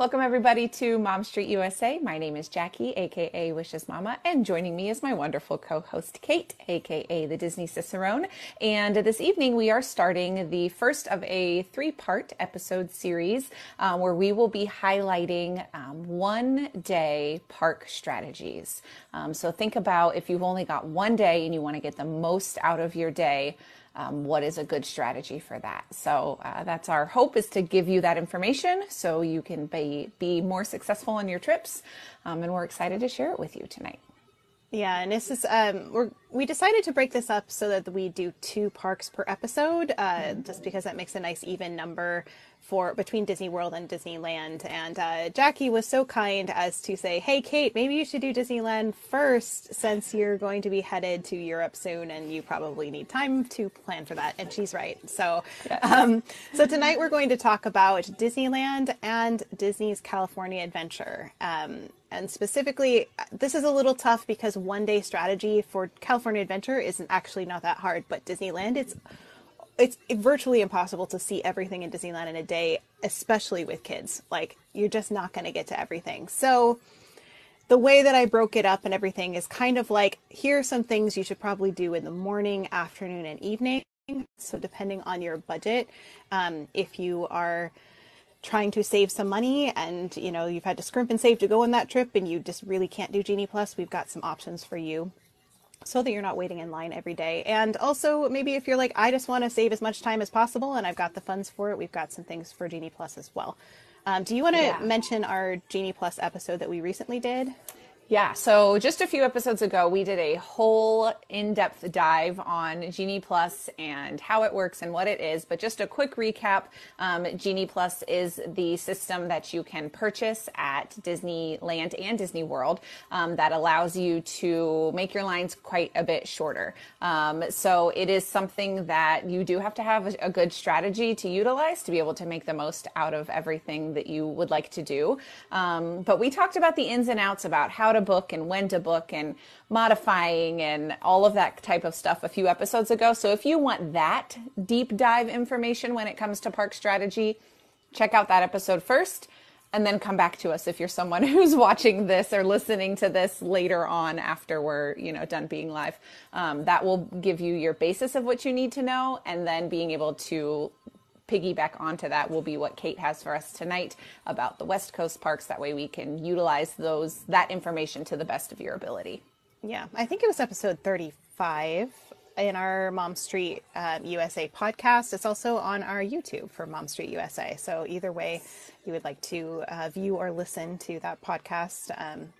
Welcome, everybody, to Mom Street USA. My name is Jacque, aka Wishes Mama, and joining me is my wonderful co host, Kate, aka the Disney Cicerone. And this evening, we are starting the first of a three part episode series uh, where we will be highlighting um, one day park strategies. Um, so, think about if you've only got one day and you want to get the most out of your day um, what is a good strategy for that. So uh, that's our hope is to give you that information so you can be, be more successful on your trips. Um, and we're excited to share it with you tonight. Yeah, and this is um, we're we decided to break this up so that we do two parks per episode, uh, mm-hmm. just because that makes a nice even number for between Disney World and Disneyland. And uh, Jacque was so kind as to say, "Hey, Kate, maybe you should do Disneyland first, since you're going to be headed to Europe soon, and you probably need time to plan for that." And she's right. So, yes. um, so tonight we're going to talk about Disneyland and Disney's California Adventure. Um, and specifically, this is a little tough because one day strategy for California Adventure isn't actually not that hard, but Disneyland, it's it's virtually impossible to see everything in Disneyland in a day, especially with kids. Like you're just not going to get to everything. So the way that I broke it up and everything is kind of like here are some things you should probably do in the morning, afternoon, and evening. So depending on your budget, um, if you are trying to save some money and you know you've had to scrimp and save to go on that trip and you just really can't do Genie Plus, we've got some options for you so that you're not waiting in line every day. And also, maybe if you're like, I just want to save as much time as possible and I've got the funds for it, we've got some things for Genie Plus as well. Um, do you want to yeah. mention our Genie Plus episode that we recently did? Yeah, so just a few episodes ago, we did a whole in depth dive on Genie Plus and how it works and what it is. But just a quick recap um, Genie Plus is the system that you can purchase at Disneyland and Disney World um, that allows you to make your lines quite a bit shorter. Um, so it is something that you do have to have a, good strategy to utilize to be able to make the most out of everything that you would like to do. Um, but we talked about the ins and outs about how to to book and when to book and modifying and all of that type of stuff a few episodes ago. So if you want that deep dive information when it comes to park strategy, check out that episode first and then come back to us if you're someone who's watching this or listening to this later on after we're you know done being live um, that will give you your basis of what you need to know and then being able to piggyback onto that will be what Kate has for us tonight about the West Coast parks. That way we can utilize those that information to the best of your ability. Yeah, I think it was episode 35 in our Mom Street um, USA podcast. It's also on our YouTube for Mom Street USA. So either way you would like to uh, view or listen to that podcast, um,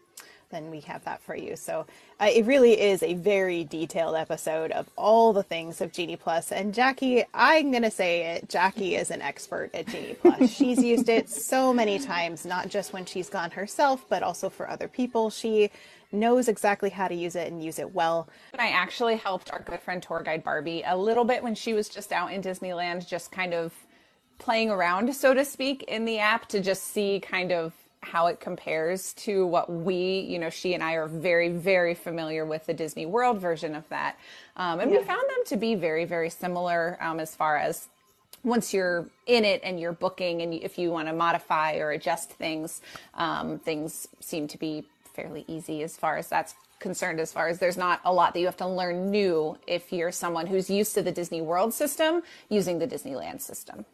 then we have that for you. So uh, it really is a very detailed episode of all the things of Genie Plus. And Jacque, I'm going to say it, Jacque is an expert at Genie Plus. she's used it so many times, not just when she's gone herself, but also for other people. She knows exactly how to use it and use it well. I actually helped our good friend tour guide Barbie a little bit when she was just out in Disneyland, just kind of playing around, so to speak, in the app to just see kind of how it compares to what we, you know, she and I are very, very familiar with the Disney World version of that. Um, and yeah. we found them to be very, very similar um, as far as once you're in it and you're booking and if you want to modify or adjust things, um, things seem to be fairly easy as far as that's concerned as far as there's not a lot that you have to learn new if you're someone who's used to the Disney World system using the Disneyland system.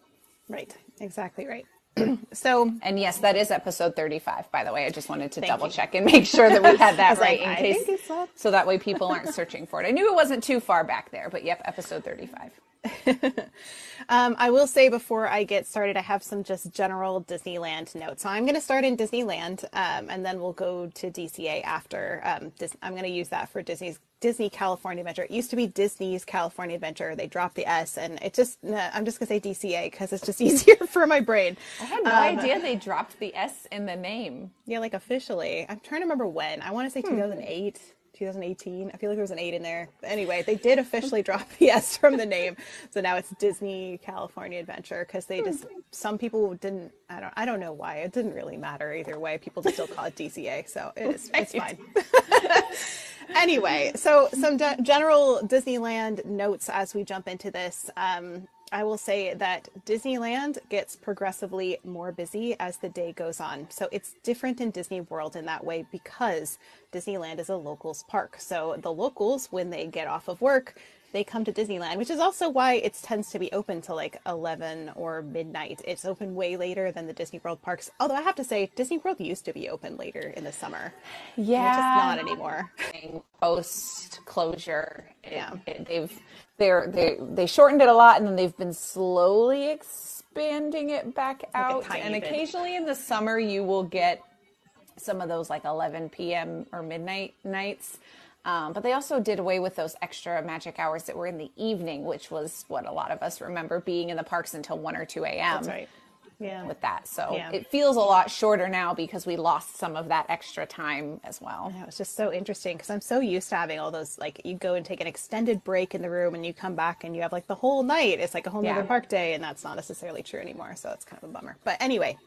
Right, exactly right. so and yes that is episode 35 by the way. I just wanted to double you. check and make sure that we had that right like, in case so that way people aren't searching for it. I knew it wasn't too far back there but yep episode 35 um, I will say before I get started, I have some just general Disneyland notes. So I'm going to start in Disneyland, um, and then we'll go to DCA after. Um, Dis- I'm going to use that for Disney's Disney California Adventure. It used to be Disney's California Adventure. They dropped the S, and it just, I'm just going to say DCA because it's just easier for my brain. I had no um, idea they dropped the S in the name. Yeah, like officially. I'm trying to remember when. I want to say hmm. 2008. 2018. I feel like there was an eight in there. But anyway, they did officially drop the S from the name, so now it's Disney California Adventure because they just some people didn't. I don't. I don't know why. It didn't really matter either way. People just still call it DCA, so it is. It's fine. anyway, so some de- general Disneyland notes as we jump into this. Um, I will say that Disneyland gets progressively more busy as the day goes on. So it's different in Disney World in that way because Disneyland is a locals park. So the locals, when they get off of work, they come to Disneyland, which is also why it tends to be open till like 11 or midnight. It's open way later than the Disney World parks. Although I have to say, Disney World used to be open later in the summer. Yeah, it's just not anymore. Post closure, Yeah. they've they're they they shortened it a lot, and then they've been slowly expanding it back out. And bit. occasionally in the summer, you will get some of those like 11 p.m. or midnight nights. Um, but they also did away with those extra magic hours that were in the evening, which was what a lot of us remember being in the parks until 1 or 2 a.m. That's right. Yeah. with that. So Yeah. it feels a lot shorter now because we lost some of that extra time as well. Yeah, it's just so interesting because I'm so used to having all those like you go and take an extended break in the room and you come back and you have like the whole night. It's like a whole Yeah. nother park day, and that's not necessarily true anymore. So it's kind of a bummer. But anyway,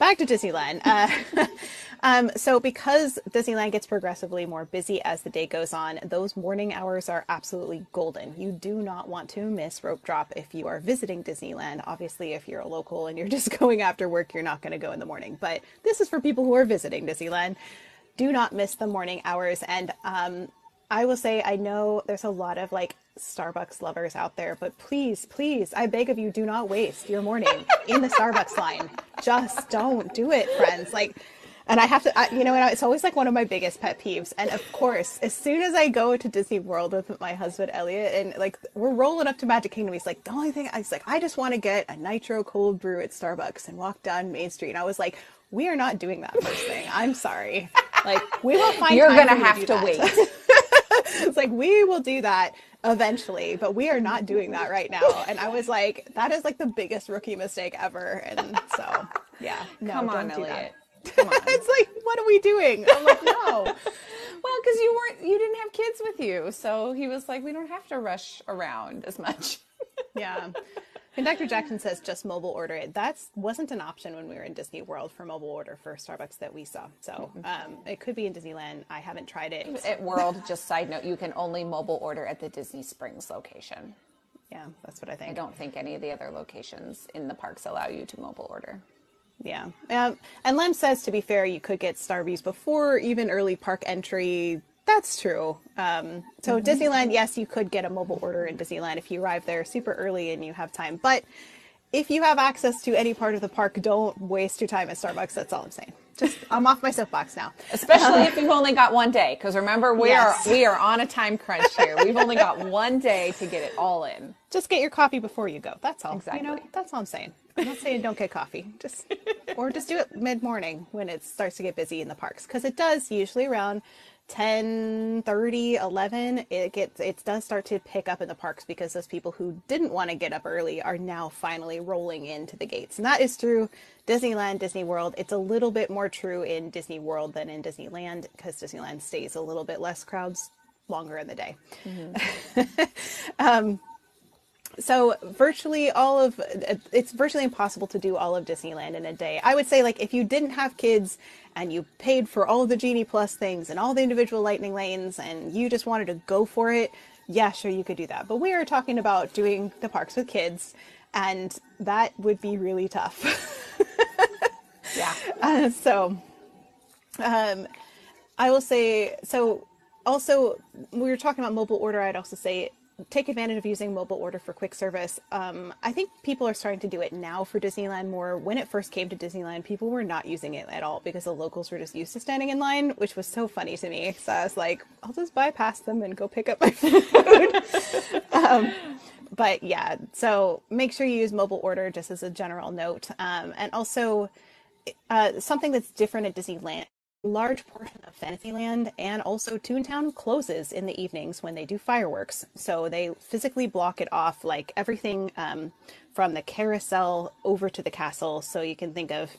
back to Disneyland. Uh, um, so because Disneyland gets progressively more busy as the day goes on, those morning hours are absolutely golden. You do not want to miss rope drop if you are visiting Disneyland. Obviously, if you're a local and you're just going after work, you're not going to go in the morning. But this is for people who are visiting Disneyland do not miss the morning hours. And um, I will say, I know there's a lot of like Starbucks lovers out there, but please, please, I beg of you, do not waste your morning in the Starbucks line. Just don't do it, friends. Like, and I have to, I, you know, and it's always like one of my biggest pet peeves. And of course, as soon as I go to Disney World with my husband Elliot, and like we're rolling up to Magic Kingdom, he's like, the only thing I was like, I just want to get a nitro cold brew at Starbucks and walk down Main Street. And I was like, we are not doing that first thing. I'm sorry. Like we will find. You're gonna have to that. wait. it's like we will do that eventually, but we are not doing that right now. And I was like, that is like the biggest rookie mistake ever. And so, yeah, no, Come on, do. Elliot. Come on. it's like, what are we doing? I'm like, no. Well, because you weren't, you didn't have kids with you, so he was like, we don't have to rush around as much. yeah. And Dr. Jackson says just mobile order it. That wasn't an option when we were in Disney World for mobile order for Starbucks that we saw. So um, it could be in Disneyland. I haven't tried it. At World, just side note, you can only mobile order at the Disney Springs location. Yeah, that's what I think. I don't think any of the other locations in the parks allow you to mobile order. Yeah. Um, and Lem says, to be fair, you could get Starbucks before even early park entry. That's true. Um, so Disneyland, yes, you could get a mobile order in Disneyland if you arrive there super early and you have time. But if you have access to any part of the park, don't waste your time at Starbucks. That's all I'm saying. Just I'm off my soapbox now. Especially if you've only got one day, because remember we Yes. are we are on a time crunch here. We've only got one day to get it all in. Just get your coffee before you go. That's all. Exactly. You know, that's all I'm saying. I'm not saying don't get coffee. Just or just do it mid morning when it starts to get busy in the parks because it does usually around 10 30 11 it gets it does start to pick up in the parks because those people who didn't want to get up early are now finally rolling into the gates. And that is true disneyland disney world. It's a little bit more true in disney world than in disneyland because disneyland stays a little bit less crowds longer in the day. Mm-hmm. Um, so virtually all of it's virtually impossible to do all of disneyland in a day. I would say like if you didn't have kids and you paid for all the genie plus things and all the individual lightning lanes and you just wanted to go for it yeah sure you could do that but we are talking about doing the parks with kids and that would be really tough Yeah. uh, so um, I will say so. Also, we were talking about mobile order. I'd also say take advantage of using mobile order for quick service. Um, I think people are starting to do it now for Disneyland more. When it first came to Disneyland, people were not using it at all because the locals were just used to standing in line, which was so funny to me. So I was like, I'll just bypass them and go pick up my food. um, but yeah, so make sure you use mobile order just as a general note. Um, and also, uh, something that's different at Disneyland. Large portion of Fantasyland and also Toontown closes in the evenings when they do fireworks. So they physically block it off, like everything um, from the carousel over to the castle. So you can think of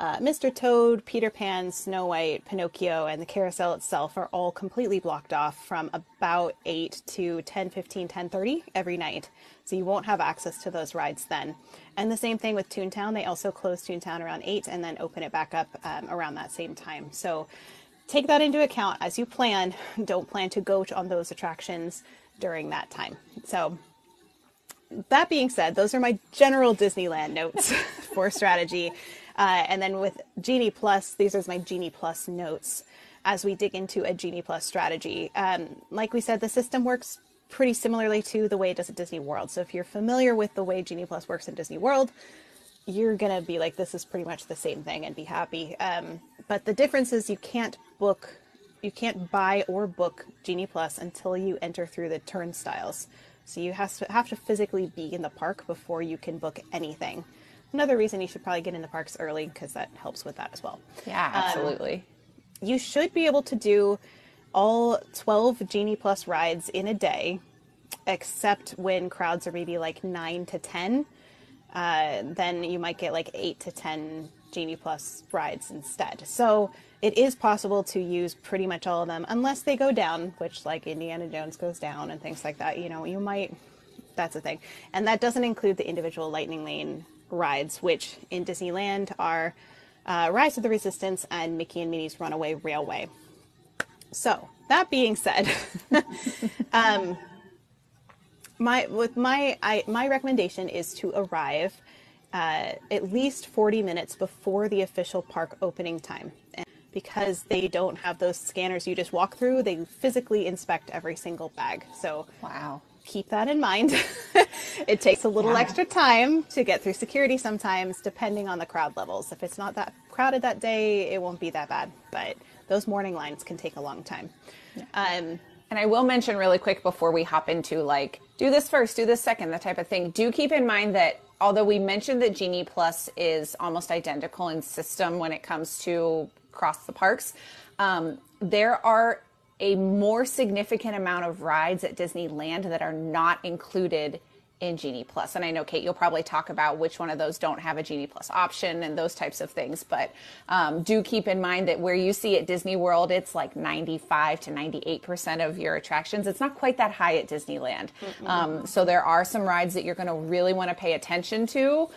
uh, Mr. Toad, Peter Pan, Snow White, Pinocchio, and the carousel itself are all completely blocked off from about 8 to 10, 15, 10, 30 every night. So you won't have access to those rides then. And the same thing with Toontown. They also close Toontown around 8 and then open it back up um, around that same time. So take that into account as you plan. Don't plan to go on those attractions during that time. So that being said, those are my general Disneyland notes for strategy. Uh, and then with Genie Plus, these are my Genie Plus notes as we dig into a Genie Plus strategy. Um, like we said, the system works pretty similarly to the way it does at Disney World. So if you're familiar with the way Genie Plus works in Disney World, you're gonna be like, this is pretty much the same thing and be happy. Um, but the difference is you can't book, you can't buy or book Genie Plus until you enter through the turnstiles. So you have to have to physically be in the park before you can book anything. Another reason you should probably get in the parks early because that helps with that as well. Yeah, absolutely. Um, you should be able to do all 12 Genie Plus rides in a day, except when crowds are maybe like 9 to 10. Uh, then you might get like 8 to 10 Genie Plus rides instead. So it is possible to use pretty much all of them, unless they go down, which like Indiana Jones goes down and things like that. You know, you might, that's a thing. And that doesn't include the individual Lightning Lane rides, which in Disneyland are uh, Rise of the Resistance and Mickey and Minnie's Runaway Railway. So that being said, um, my with my I, my recommendation is to arrive uh, at least 40 minutes before the official park opening time. And because they don't have those scanners you just walk through, they physically inspect every single bag. So wow keep that in mind. it takes a little yeah. extra time to get through security sometimes, depending on the crowd levels. If it's not that crowded that day, it won't be that bad. But those morning lines can take a long time. Yeah. Um, and I will mention really quick before we hop into like, do this first, do this second, that type of thing. Do keep in mind that although we mentioned that Genie Plus is almost identical in system when it comes to cross the parks, um, there are a more significant amount of rides at Disneyland that are not included in Genie Plus. And I know, Kate, you'll probably talk about which one of those don't have a Genie Plus option and those types of things. But um, do keep in mind that where you see at Disney World, it's like 95 to 98% of your attractions. It's not quite that high at Disneyland. Um, so there are some rides that you're going to really want to pay attention to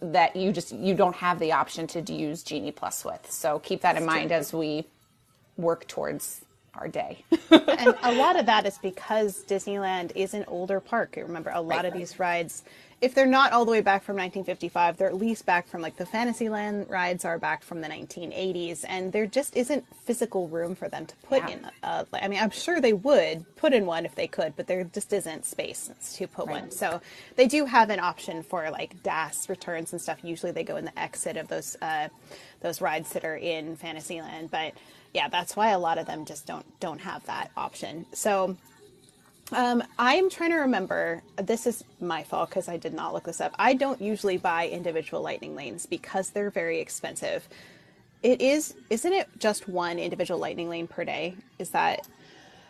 that you just you don't have the option to use Genie Plus with. So keep that That's in mind true. as we work towards our day. and a lot of that is because Disneyland is an older park. Remember, a lot right. of these rides, if they're not all the way back from 1955, they're at least back from like the Fantasyland rides are back from the 1980s, and there just isn't physical room for them to put yeah. in. A, I mean, I'm sure they would put in one if they could, but there just isn't space to put right. one. So they do have an option for like DAS returns and stuff. Usually they go in the exit of those uh, those rides that are in Fantasyland, but yeah, that's why a lot of them just don't don't have that option. So um, I'm trying to remember. This is my fault because I did not look this up. I don't usually buy individual lightning lanes because they're very expensive. It is, isn't it just one individual lightning lane per day? Is that,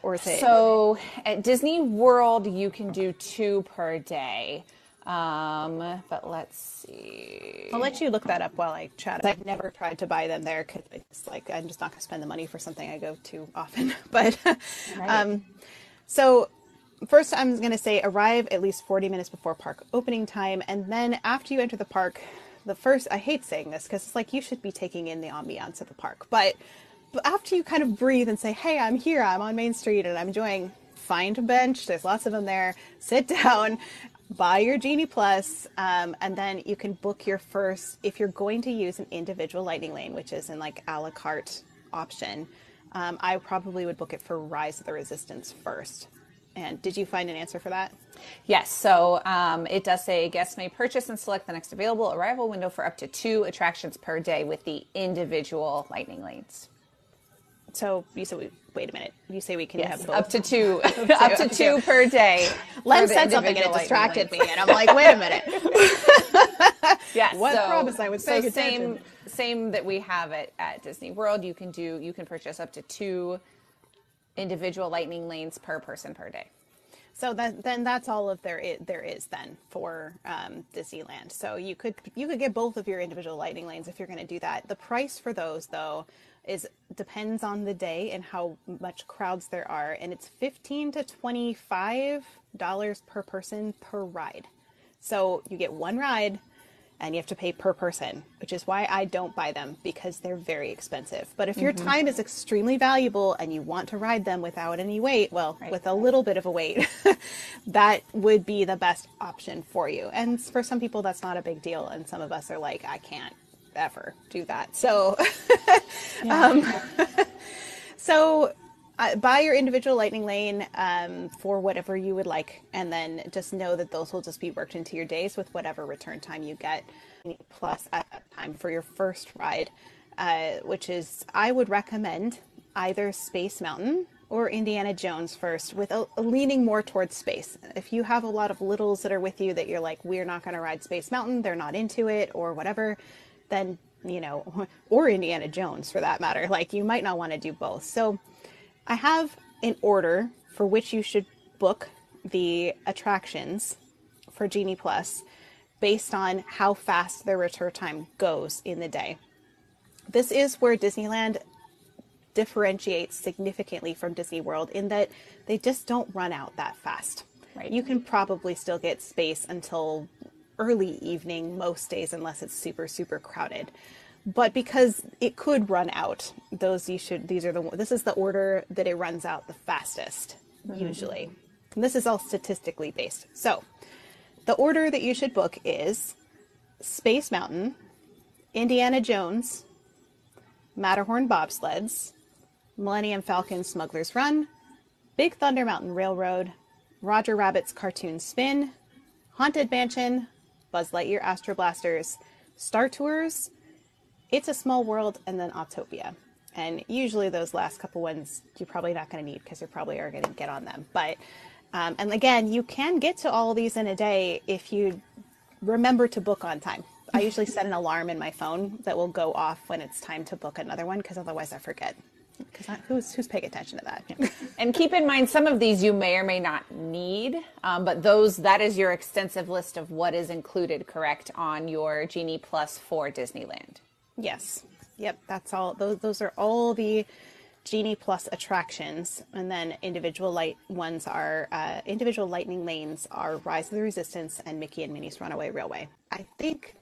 or is it? So at Disney World, you can do two per day. Um, but let's see. I'll let you look that up while I chat. I've never tried to buy them there because it's like I'm just not going to spend the money for something I go to often. but right. um, so first, I'm going to say arrive at least 40 minutes before park opening time, and then after you enter the park, the first I hate saying this because it's like you should be taking in the ambiance of the park, but but after you kind of breathe and say, "Hey, I'm here. I'm on Main Street, and I'm enjoying." Find a bench. There's lots of them there. Sit down buy your Genie Plus, um, and then you can book your first. If you're going to use an individual Lightning Lane, which is in like a la carte option, um, I probably would book it for Rise of the Resistance first. And did you find an answer for that? Yes. So um, it does say guests may purchase and select the next available arrival window for up to two attractions per day with the individual Lightning Lanes. So you said, wait a minute, you say we can yes, have both. up to two, up to two per day. Len said something and it distracted me, and I'm like, wait a minute. yes. What so, promise I would say? So same, same that we have it at Disney World. You can do, you can purchase up to two individual lightning lanes per person per day. So that, then that's all of there is, there is then for um, Disneyland. So you could you could get both of your individual lightning lanes if you're going to do that. The price for those though is depends on the day and how much crowds there are and it's 15 to 25 dollars per person per ride so you get one ride and you have to pay per person, which is why I don't buy them because they're very expensive. But if your mm-hmm. time is extremely valuable and you want to ride them without any wait, well, Right. with a little bit of a wait, that would be the best option for you. And for some people, that's not a big deal. And some of us are like, I can't ever do that. So, um, so uh, buy your individual lightning lane um, for whatever you would like, and then just know that those will just be worked into your days with whatever return time you get. Plus, at that time for your first ride, uh, which is I would recommend either Space Mountain or Indiana Jones first, with a, a leaning more towards space. If you have a lot of littles that are with you that you're like, we're not going to ride Space Mountain, they're not into it, or whatever, then you know, or Indiana Jones for that matter. Like you might not want to do both. So I have an order for which you should book the attractions for Genie Plus based on how fast their return time goes in the day. This is where Disneyland differentiates significantly from Disney World in that they just don't run out that fast. Right. You can probably still get space until early evening most days unless it's super super crowded. But because it could run out, those you should these are the this is the order that it runs out the fastest mm-hmm. usually. And this is all statistically based. So, the order that you should book is Space Mountain, Indiana Jones, Matterhorn bobsleds, Millennium Falcon Smuggler's Run, Big Thunder Mountain Railroad, Roger Rabbit's Cartoon Spin, Haunted Mansion, Buzz Lightyear Astro Blasters, Star Tours, It's a Small World, and then Autopia. And usually those last couple ones you're probably not going to need because you probably are going to get on them. But um, and again, you can get to all these in a day if you remember to book on time. I usually set an alarm in my phone that will go off when it's time to book another one because otherwise I forget. Because who's who's paying attention to that? And keep in mind, some of these you may or may not need, um, but those that is your extensive list of what is included, correct, on your Genie Plus for Disneyland. Yes. Yep. That's all. Those those are all the Genie Plus attractions, and then individual light ones are uh, individual lightning lanes are Rise of the Resistance and Mickey and Minnie's Runaway Railway. I think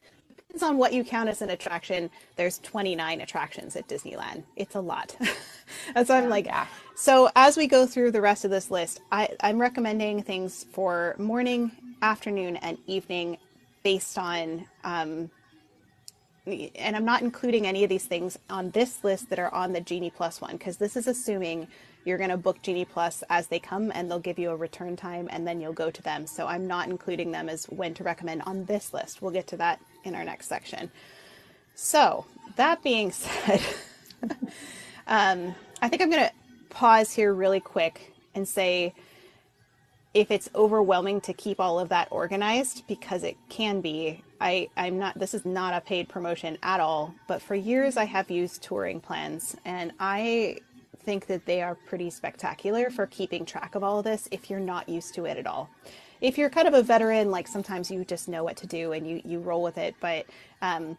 depends on what you count as an attraction. There's 29 attractions at Disneyland. It's a lot. That's why I'm like. yeah. So as we go through the rest of this list, I, I'm recommending things for morning, afternoon, and evening based on um, and I'm not including any of these things on this list that are on the Genie Plus one because this is assuming you're going to book Genie Plus as they come and they'll give you a return time and then you'll go to them. So I'm not including them as when to recommend on this list. We'll get to that in our next section. So that being said, um, I think I'm going to pause here really quick and say if it's overwhelming to keep all of that organized because it can be I, i'm not this is not a paid promotion at all but for years i have used touring plans and i think that they are pretty spectacular for keeping track of all of this if you're not used to it at all. If you're kind of a veteran like sometimes you just know what to do and you, you roll with it but um,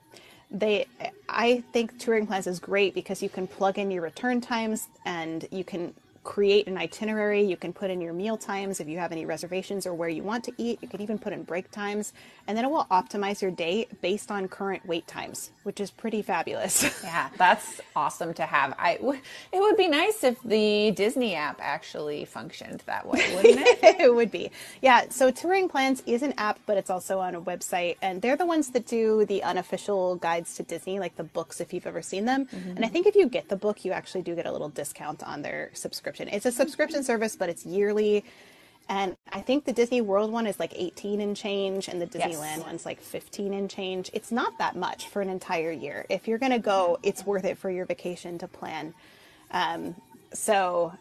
they i think touring plans is great because you can plug in your return times and you can create an itinerary. You can put in your meal times if you have any reservations or where you want to eat. You can even put in break times, and then it will optimize your day based on current wait times, which is pretty fabulous. Yeah, that's awesome to have. I w- it would be nice if the Disney app actually functioned that way, wouldn't it? it would be. Yeah, so Touring Plans is an app, but it's also on a website, and they're the ones that do the unofficial guides to Disney, like the books if you've ever seen them. Mm-hmm. And I think if you get the book, you actually do get a little discount on their subscription. It's a subscription service, but it's yearly. And I think the Disney World one is like 18 and change, and the Yes. Disneyland one's like 15 and change. It's not that much for an entire year. If you're going to go, it's worth it for your vacation to plan. Um, so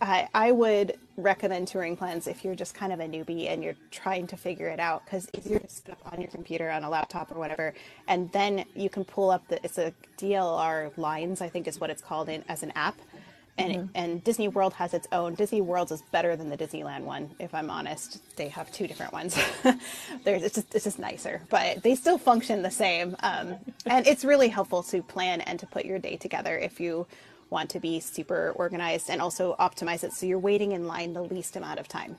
I, I would recommend touring plans if you're just kind of a newbie and you're trying to figure it out because it's easier to set up on your computer, on a laptop, or whatever. And then you can pull up the, it's a DLR Lines, I think is what it's called in, as an app. And, and Disney World has its own. Disney World is better than the Disneyland one, if I'm honest. They have two different ones. There's, it's, just, it's just nicer, but they still function the same. Um, and it's really helpful to plan and to put your day together if you want to be super organized and also optimize it so you're waiting in line the least amount of time.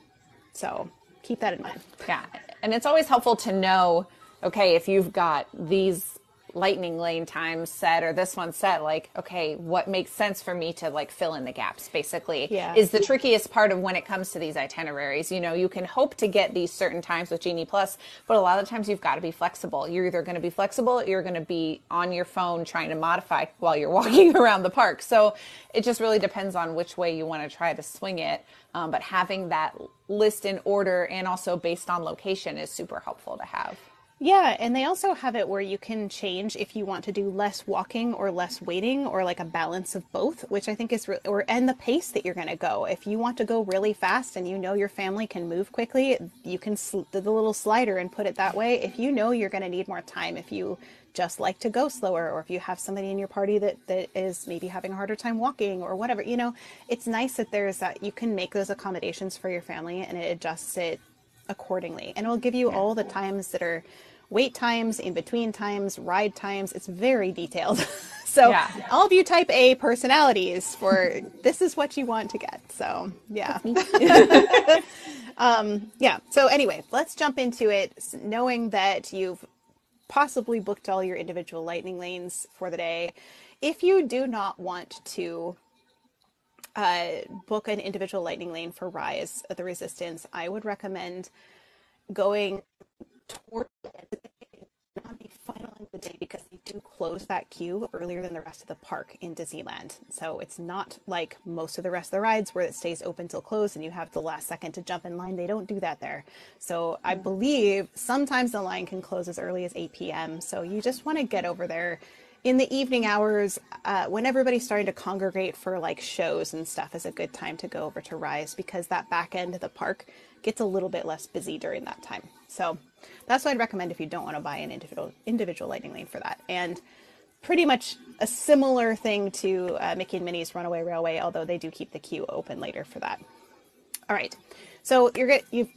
So keep that in mind. Yeah, and it's always helpful to know okay, if you've got these lightning lane times set or this one set like okay what makes sense for me to like fill in the gaps basically Yeah. is the trickiest part of when it comes to these itineraries. You know you can hope to get these certain times with genie plus but a lot of times you've got to be flexible. You're either going to be flexible or you're going to be on your phone trying to modify while you're walking around the park. So it just really depends on which way you want to try to swing it um, but having that list in order and also based on location is super helpful to have Yeah, and they also have it where you can change if you want to do less walking or less waiting or like a balance of both, which I think is re- or and the pace that you're going to go. If you want to go really fast and you know your family can move quickly, you can sl- the little slider and put it that way. If you know you're going to need more time, if you just like to go slower or if you have somebody in your party that that is maybe having a harder time walking or whatever, you know, it's nice that there's that you can make those accommodations for your family and it adjusts it accordingly. And it'll give you all the times that are wait times, in between times, ride times. It's very detailed. so Yeah. all of you type A personalities for this is what you want to get. So yeah. um, yeah. So anyway, let's jump into it knowing that you've possibly booked all your individual lightning lanes for the day. If you do not want to uh, book an individual lightning lane for Rise of the Resistance, I would recommend going toward the end of the day, not the final end of the day, because they do close that queue earlier than the rest of the park in Disneyland. So it's not like most of the rest of the rides where it stays open till close and you have the last second to jump in line. They don't do that there. So I believe sometimes the line can close as early as 8 p.m. So you just want to get over there in the evening hours uh, when everybody's starting to congregate for like shows and stuff is a good time to go over to rise because that back end of the park gets a little bit less busy during that time. So that's what i'd recommend if you don't want to buy an individual individual lightning lane for that. And pretty much a similar thing to uh, mickey and minnie's runaway railway although they do keep the queue open later for that. All right. So you're good you've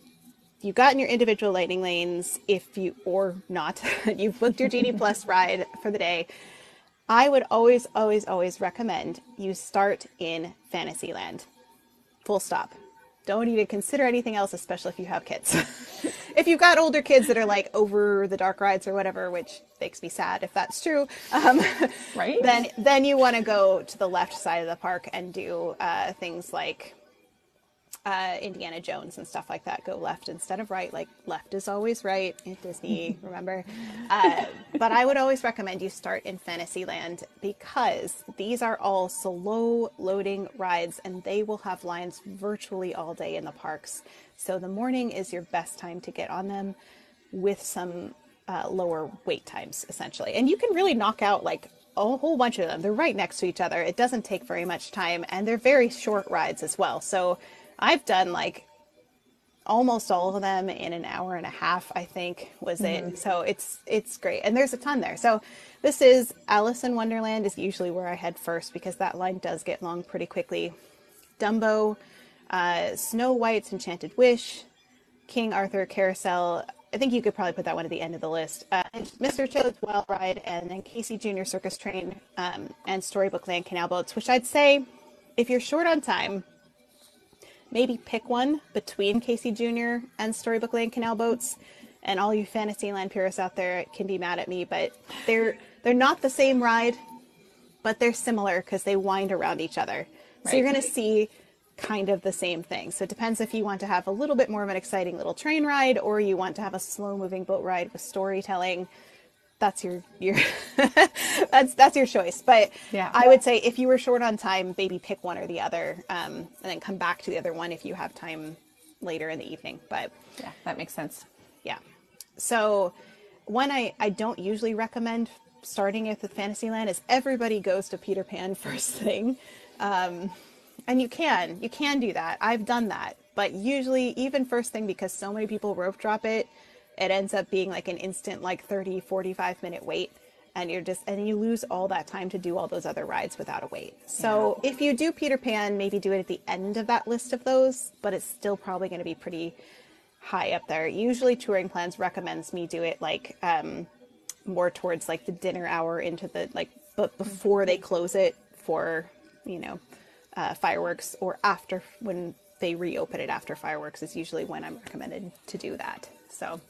you've gotten your individual lightning lanes if you or not. You've booked your genie plus ride for the day I would always, always, always recommend you start in Fantasyland. Full stop. Don't even consider anything else, especially if you have kids. if you've got older kids that are like over the dark rides or whatever, which makes me sad if that's true, um, Right. then then you want to go to the left side of the park and do uh, things like uh, Indiana Jones and stuff like that go left instead of right. Like left is always right in Disney, remember? Uh, but I would always recommend you start in Fantasyland because these are all slow loading rides and they will have lines virtually all day in the parks. So the morning is your best time to get on them with some uh, lower wait times, essentially. And you can really knock out like a whole bunch of them. They're right next to each other. It doesn't take very much time, and they're very short rides as well. So I've done like almost all of them in an hour and a half i think was it. So it's it's great. And there's a ton there. So this is alice in wonderland is usually where i head first because that line does get long pretty quickly. Dumbo uh, snow white's enchanted wish king arthur carousel. I think you could probably put that one at the end of the list. Uh, mr toad's wild ride and then casey junior circus train um, and storybook land canal boats which i'd say if you're short on time maybe pick one between Casey Jr. and Storybook Land Canal Boats. And all you Fantasyland purists out there can be mad at me, but they're they're not the same ride, but they're similar because they wind around each other. So you're going to see kind of the same thing. So it depends if you want to have a little bit more of an exciting little train ride or you want to have a slow moving boat ride with storytelling. That's your your that's that's your choice. But Yeah. I would say if you were short on time, maybe pick one or the other, um, and then come back to the other one if you have time later in the evening. But yeah that makes sense yeah. So one I, I don't usually recommend starting with the Fantasyland is everybody goes to Peter Pan first thing. Um, and you can, you can do that. I've done that. But usually even first thing because so many people rope drop it, it ends up being like an instant like 30, 45 minute wait. And you're just and you lose all that time to do all those other rides without a wait. So if you do Peter Pan, maybe do it at the end of that list of those, but it's still probably going to be pretty high up there. Usually, touring plans recommends me do it like um, more towards like the dinner hour into the like, but before they close it for you know uh, fireworks or after when they reopen it after fireworks is usually when I'm recommended to do that. So.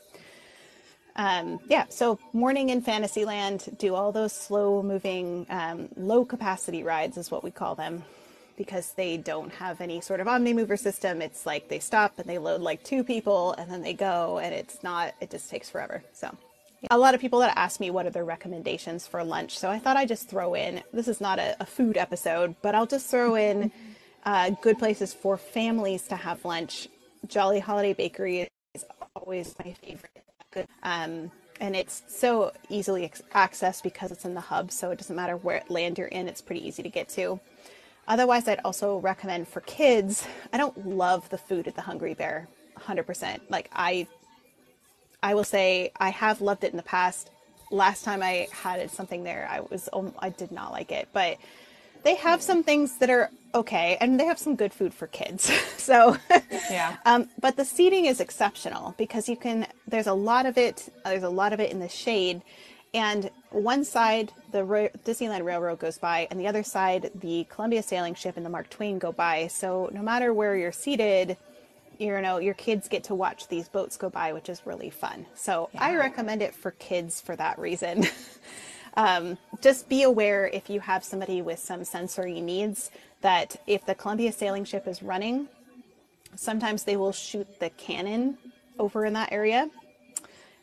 Um, yeah, so morning in Fantasyland, do all those slow moving, um, low capacity rides, is what we call them, because they don't have any sort of omni mover system. It's like they stop and they load like two people and then they go, and it's not, it just takes forever. So, a lot of people that ask me what are their recommendations for lunch. So, I thought I'd just throw in this is not a, a food episode, but I'll just throw in uh, good places for families to have lunch. Jolly Holiday Bakery is always my favorite good. Um, and it's so easily accessed because it's in the hub, so it doesn't matter where land you're in, it's pretty easy to get to. Otherwise, I'd also recommend for kids. I don't love the food at the Hungry Bear 100%. Like I I will say I have loved it in the past. Last time I had something there, I was I did not like it, but they have some things that are okay and they have some good food for kids. So yeah. um, but the seating is exceptional because you can there's a lot of it there's a lot of it in the shade and one side the Ro- disneyland railroad goes by and the other side the columbia sailing ship and the mark twain go by. So no matter where you're seated you know your kids get to watch these boats go by which is really fun. So yeah. i recommend it for kids for that reason um, just be aware if you have somebody with some sensory needs that if the Columbia sailing ship is running, sometimes they will shoot the cannon over in that area,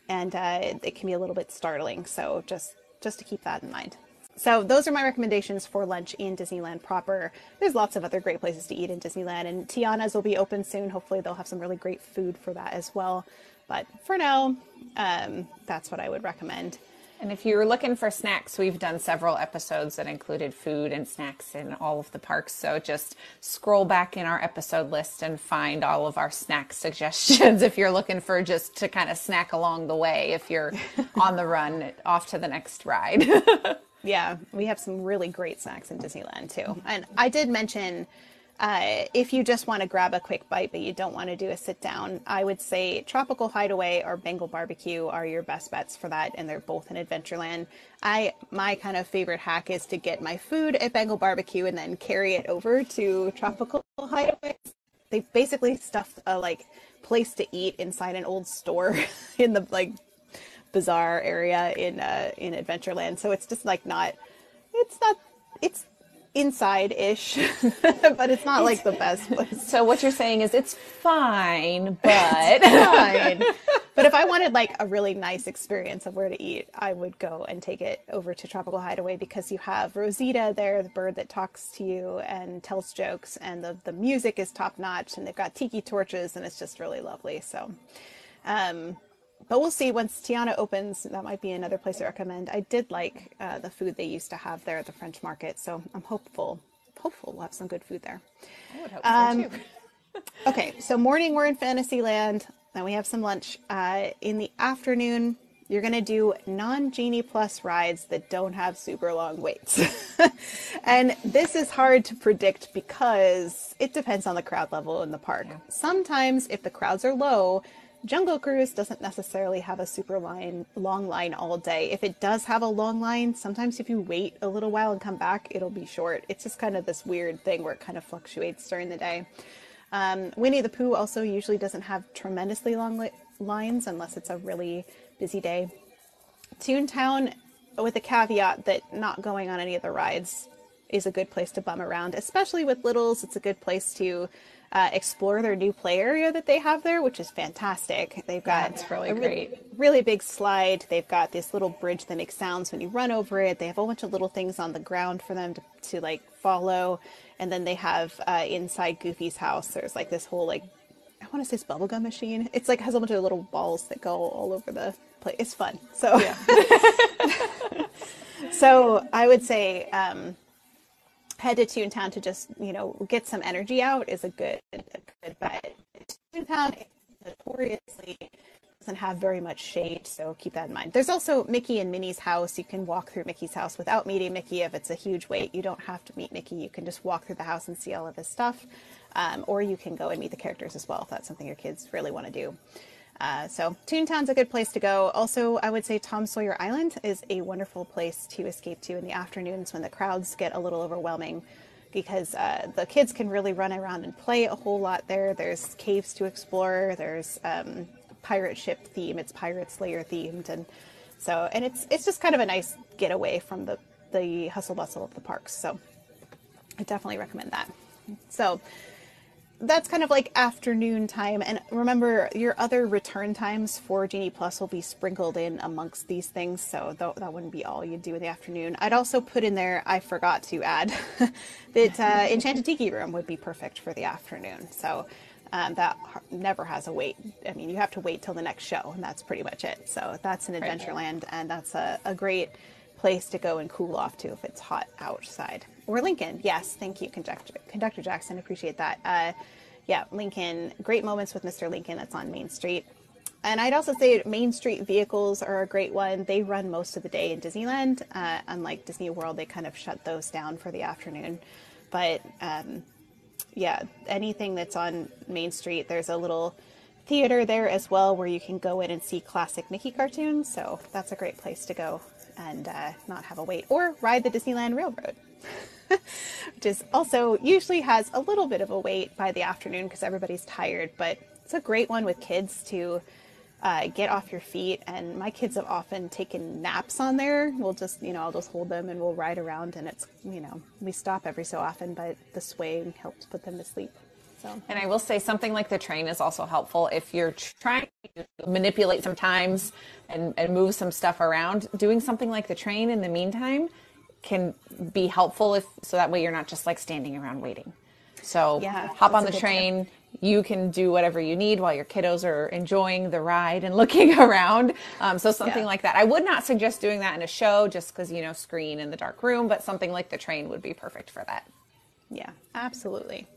and uh, it can be a little bit startling. So just just to keep that in mind. So those are my recommendations for lunch in Disneyland proper. There's lots of other great places to eat in Disneyland, and Tiana's will be open soon. Hopefully, they'll have some really great food for that as well. But for now, um, that's what I would recommend. And if you're looking for snacks, we've done several episodes that included food and snacks in all of the parks. So just scroll back in our episode list and find all of our snack suggestions if you're looking for just to kind of snack along the way if you're on the run off to the next ride. yeah, we have some really great snacks in Disneyland too. And I did mention uh, if you just want to grab a quick bite but you don't want to do a sit down, I would say Tropical Hideaway or Bengal Barbecue are your best bets for that, and they're both in Adventureland. I my kind of favorite hack is to get my food at Bengal Barbecue and then carry it over to Tropical Hideaway. They basically stuffed a like place to eat inside an old store in the like bazaar area in uh, in Adventureland, so it's just like not. It's not. It's inside ish, but it's not like the best place. So what you're saying is it's fine, but fine. But if I wanted like a really nice experience of where to eat, I would go and take it over to Tropical Hideaway because you have Rosita there, the bird that talks to you and tells jokes, and the the music is top notch, and they've got tiki torches, and it's just really lovely. So. Um, but we'll see once Tiana opens. That might be another place to recommend. I did like uh, the food they used to have there at the French Market, so I'm hopeful. Hopeful we'll have some good food there. I would hope um, so too. okay, so morning we're in Fantasyland. Then we have some lunch. Uh, in the afternoon, you're going to do non Genie Plus rides that don't have super long waits. and this is hard to predict because it depends on the crowd level in the park. Yeah. Sometimes, if the crowds are low, Jungle Cruise doesn't necessarily have a super line, long line all day. If it does have a long line, sometimes if you wait a little while and come back, it'll be short. It's just kind of this weird thing where it kind of fluctuates during the day. Um, Winnie the Pooh also usually doesn't have tremendously long li- lines unless it's a really busy day. Toontown, with a caveat that not going on any of the rides is a good place to bum around, especially with littles. It's a good place to uh, explore their new play area that they have there, which is fantastic. They've got it's really a great, really, really big slide. They've got this little bridge that makes sounds when you run over it. They have a whole bunch of little things on the ground for them to, to like follow, and then they have uh, inside Goofy's house. There's like this whole like I want to say it's bubblegum machine. It's like has a bunch of little balls that go all over the place. It's fun. So yeah. so I would say. Um, head to Toontown to just you know get some energy out is a good a good bet. Toontown notoriously doesn't have very much shade, so keep that in mind. There's also Mickey and Minnie's house. You can walk through Mickey's house without meeting Mickey if it's a huge wait. You don't have to meet Mickey. You can just walk through the house and see all of his stuff, um, or you can go and meet the characters as well if that's something your kids really want to do. Uh, so Toontown's a good place to go. Also, I would say Tom Sawyer Island is a wonderful place to escape to in the afternoons when the crowds get a little overwhelming because uh, the kids can really run around and play a whole lot there. There's caves to explore. There's um, pirate ship theme. It's Pirate's Lair themed, and so and it's it's just kind of a nice getaway from the the hustle bustle of the parks. So I definitely recommend that. So that's kind of like afternoon time. And remember, your other return times for Genie Plus will be sprinkled in amongst these things. So th- that wouldn't be all you'd do in the afternoon. I'd also put in there, I forgot to add, that uh, Enchanted Tiki Room would be perfect for the afternoon. So um, that never has a wait. I mean, you have to wait till the next show, and that's pretty much it. So that's an Adventureland, and that's a, a great place to go and cool off to if it's hot outside. Or Lincoln, yes, thank you, Conductor, Conductor Jackson, appreciate that. Uh, yeah, Lincoln, great moments with Mr. Lincoln that's on Main Street. And I'd also say Main Street vehicles are a great one. They run most of the day in Disneyland. Uh, unlike Disney World, they kind of shut those down for the afternoon. But um, yeah, anything that's on Main Street, there's a little theater there as well where you can go in and see classic Mickey cartoons. So that's a great place to go and uh, not have a wait or ride the Disneyland Railroad. which is also usually has a little bit of a wait by the afternoon because everybody's tired, but it's a great one with kids to uh, get off your feet. And my kids have often taken naps on there. We'll just, you know, I'll just hold them and we'll ride around, and it's, you know, we stop every so often, but the swaying helps put them to sleep. So. And I will say something like the train is also helpful if you're trying to manipulate sometimes and, and move some stuff around. Doing something like the train in the meantime can be helpful if so that way you're not just like standing around waiting. So yeah, hop on the train. Tip. You can do whatever you need while your kiddos are enjoying the ride and looking around. Um, so something yeah. like that. I would not suggest doing that in a show just because you know screen in the dark room, but something like the train would be perfect for that. Yeah, absolutely.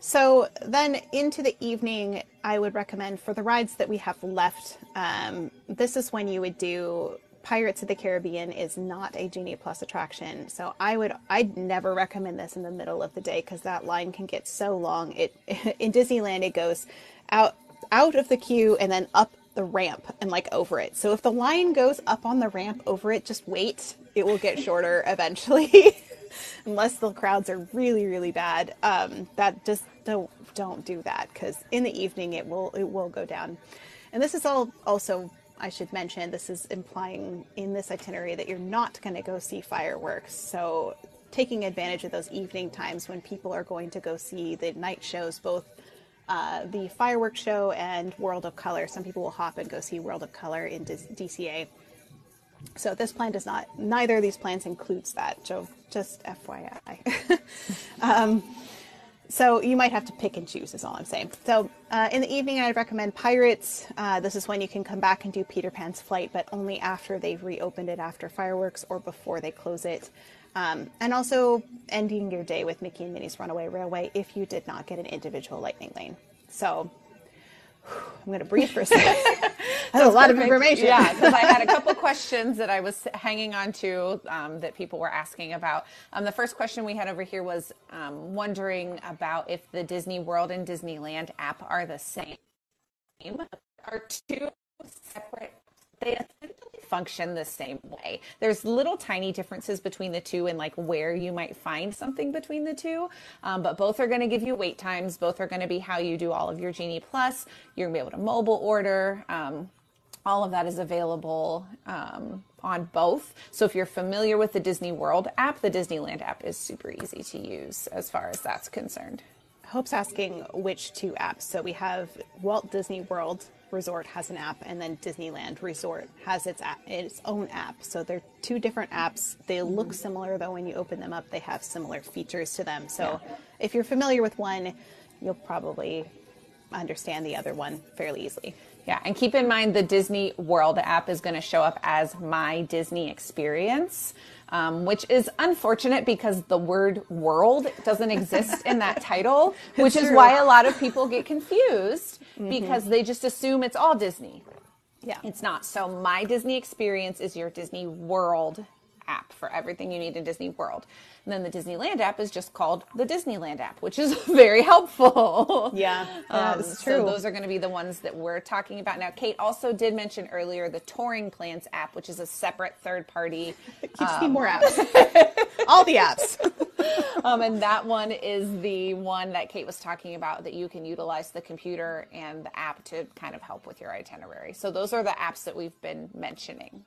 So then into the evening, I would recommend for the rides that we have left. Um, this is when you would do Pirates of the Caribbean is not a Genie Plus attraction. So I would I'd never recommend this in the middle of the day because that line can get so long. It in Disneyland it goes out out of the queue and then up the ramp and like over it. So if the line goes up on the ramp over it, just wait. It will get shorter eventually. Unless the crowds are really, really bad. Um, that just don't don't do that because in the evening it will it will go down. And this is all also I should mention this is implying in this itinerary that you're not going to go see fireworks. So, taking advantage of those evening times when people are going to go see the night shows, both uh, the fireworks show and World of Color. Some people will hop and go see World of Color in DCA. So this plan does not. Neither of these plans includes that. So just FYI. um, so you might have to pick and choose is all i'm saying. So uh, in the evening i'd recommend pirates. Uh, this is when you can come back and do peter pan's flight but only after they've reopened it after fireworks or before they close it. Um, and also ending your day with mickey and minnie's runaway railway if you did not get an individual lightning lane. So I'm going to breathe for a second. That's a lot perfect. of information. Yeah, because I had a couple questions that I was hanging on to um, that people were asking about. Um, the first question we had over here was um, wondering about if the Disney World and Disneyland app are the same. Are two separate they essentially function the same way. There's little tiny differences between the two and like where you might find something between the two, um, but both are going to give you wait times. Both are going to be how you do all of your Genie Plus. You're going to be able to mobile order. Um, all of that is available um, on both. So if you're familiar with the Disney World app, the Disneyland app is super easy to use as far as that's concerned. Hope's asking which two apps. So we have Walt Disney World Resort has an app, and then Disneyland Resort has its app, its own app. So they're two different apps. They look mm-hmm. similar, though. When you open them up, they have similar features to them. So yeah. if you're familiar with one, you'll probably understand the other one fairly easily. Yeah, and keep in mind the Disney World app is going to show up as My Disney Experience um, which is unfortunate because the word world doesn't exist in that title, which is why a lot of people get confused mm-hmm. because they just assume it's all Disney. Yeah. It's not. So, My Disney Experience is your Disney World app for everything you need in Disney World. And then the Disneyland app is just called the Disneyland app, which is very helpful. Yeah, um, true. So those are going to be the ones that we're talking about now. Kate also did mention earlier the Touring Plans app, which is a separate third party. It keeps um, me more apps. All the apps. um, and that one is the one that Kate was talking about that you can utilize the computer and the app to kind of help with your itinerary. So those are the apps that we've been mentioning.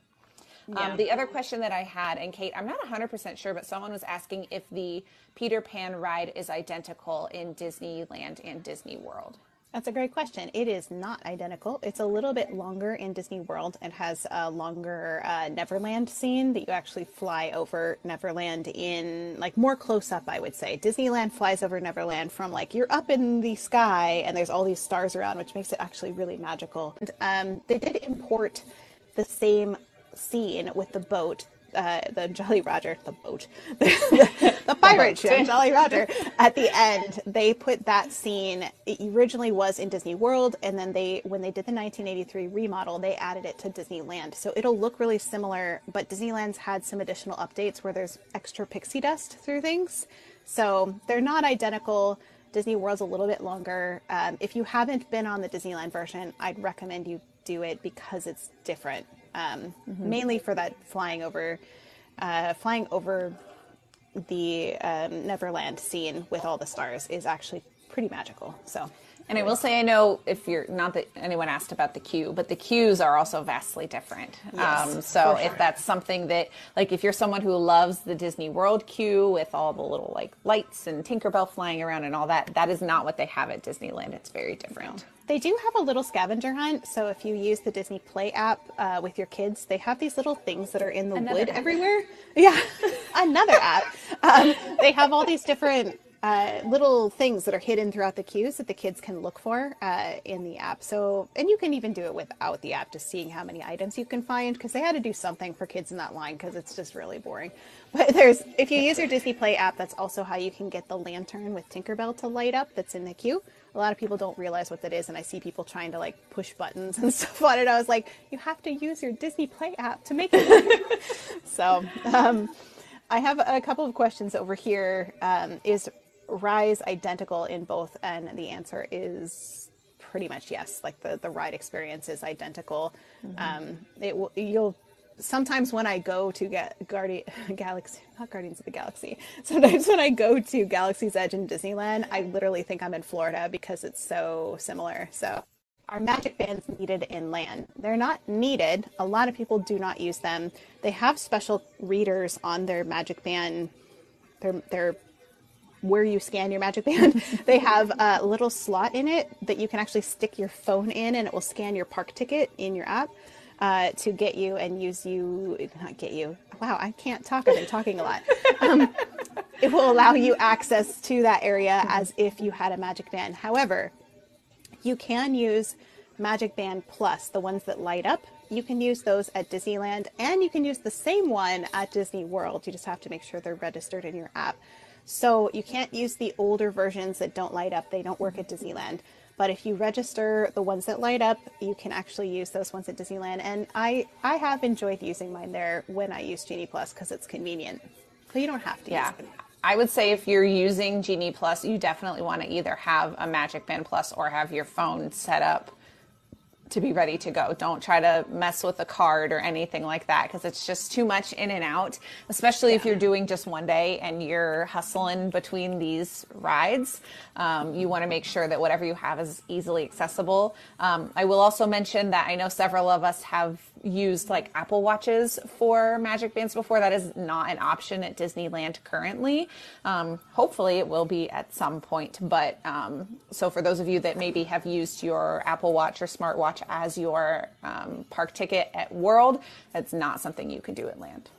Um, Yeah. Um, the other question that I had, and Kate, I'm not 100% sure, but someone was asking if the Peter Pan ride is identical in Disneyland and Disney World. That's a great question. It is not identical. It's a little bit longer in Disney World. It has a longer uh, Neverland scene that you actually fly over Neverland in, like, more close up, I would say. Disneyland flies over Neverland from, like, you're up in the sky and there's all these stars around, which makes it actually really magical. And, um, they did import the same scene with the boat. Uh, the Jolly Roger, the boat, the, the pirate ship, Jolly Roger. At the end, they put that scene. It originally was in Disney World, and then they, when they did the 1983 remodel, they added it to Disneyland. So it'll look really similar, but Disneyland's had some additional updates where there's extra pixie dust through things. So they're not identical. Disney World's a little bit longer. Um, if you haven't been on the Disneyland version, I'd recommend you do it because it's different. Um, Mainly for that flying over, uh, flying over the um, Neverland scene with all the stars is actually pretty magical. So And I will say, I know if you're not that anyone asked about the queue, but the queues are also vastly different. Yes, um, so for if that's something that, like, if you're someone who loves the Disney World queue with all the little like lights and Tinkerbell flying around and all that, that is not what they have at Disneyland. It's very different. They do have a little scavenger hunt. So if you use the Disney Play app uh, with your kids, they have these little things that are in the Another wood app. everywhere. Yeah, another app. Um, they have all these different uh, little things that are hidden throughout the queues that the kids can look for uh, in the app. So, and you can even do it without the app, just seeing how many items you can find because they had to do something for kids in that line because it's just really boring. But there's, if you use your Disney Play app, that's also how you can get the lantern with Tinkerbell to light up that's in the queue. A lot of people don't realize what that is, and I see people trying to like push buttons and stuff on it. I was like, you have to use your Disney Play app to make it. so, um, I have a couple of questions over here. Um, is Rise identical in both? And the answer is pretty much yes. Like the, the ride experience is identical. Um, it will, you'll sometimes when I go to get Guardian Galaxy, not Guardians of the Galaxy. Sometimes when I go to Galaxy's Edge in Disneyland, I literally think I'm in Florida because it's so similar. So. Are magic bands needed in land? They're not needed. A lot of people do not use them. They have special readers on their magic band. Their their where you scan your magic band. they have a little slot in it that you can actually stick your phone in, and it will scan your park ticket in your app uh, to get you and use you. Not get you. Wow, I can't talk. I've been talking a lot. Um, it will allow you access to that area as if you had a magic band. However, you can use Magic Band Plus, the ones that light up. You can use those at Disneyland and you can use the same one at Disney World. You just have to make sure they're registered in your app. So you can't use the older versions that don't light up, they don't work at Disneyland. But if you register the ones that light up, you can actually use those ones at Disneyland. And I, I have enjoyed using mine there when I use Genie Plus because it's convenient. But you don't have to Yeah. I would say if you're using Genie Plus, you definitely want to either have a Magic Band Plus or have your phone set up to be ready to go. Don't try to mess with a card or anything like that because it's just too much in and out, especially if you're doing just one day and you're hustling between these rides. Um, you want to make sure that whatever you have is easily accessible. Um, I will also mention that I know several of us have used like Apple Watches for Magic Bands before. That is not an option at Disneyland currently. Um, hopefully, it will be at some point. But um, so, for those of you that maybe have used your Apple Watch or smartwatch as your um, park ticket at World, that's not something you can do at Land.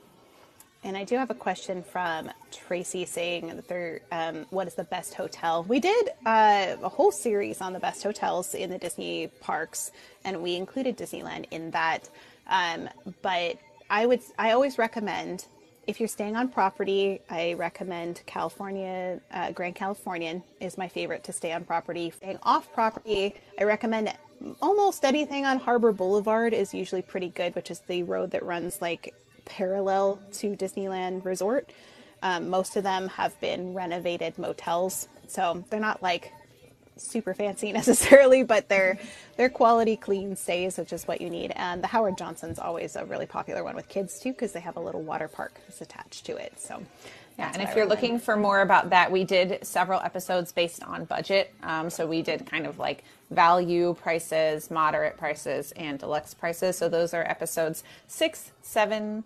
And I do have a question from Tracy saying that they're, um, what is the best hotel? We did uh, a whole series on the best hotels in the Disney parks, and we included Disneyland in that. Um, but I would, I always recommend if you're staying on property, I recommend California, uh, Grand Californian is my favorite to stay on property. Staying off property, I recommend almost anything on Harbor Boulevard is usually pretty good, which is the road that runs like parallel to Disneyland Resort. Um, most of them have been renovated motels, so they're not like super fancy necessarily, but they're they're quality, clean stays, which is what you need. And the Howard Johnson's always a really popular one with kids too, because they have a little water park that's attached to it. So Yeah, and if I you're recommend. looking for more about that, we did several episodes based on budget. Um, so we did kind of like value prices, moderate prices, and deluxe prices. So those are episodes six, seven,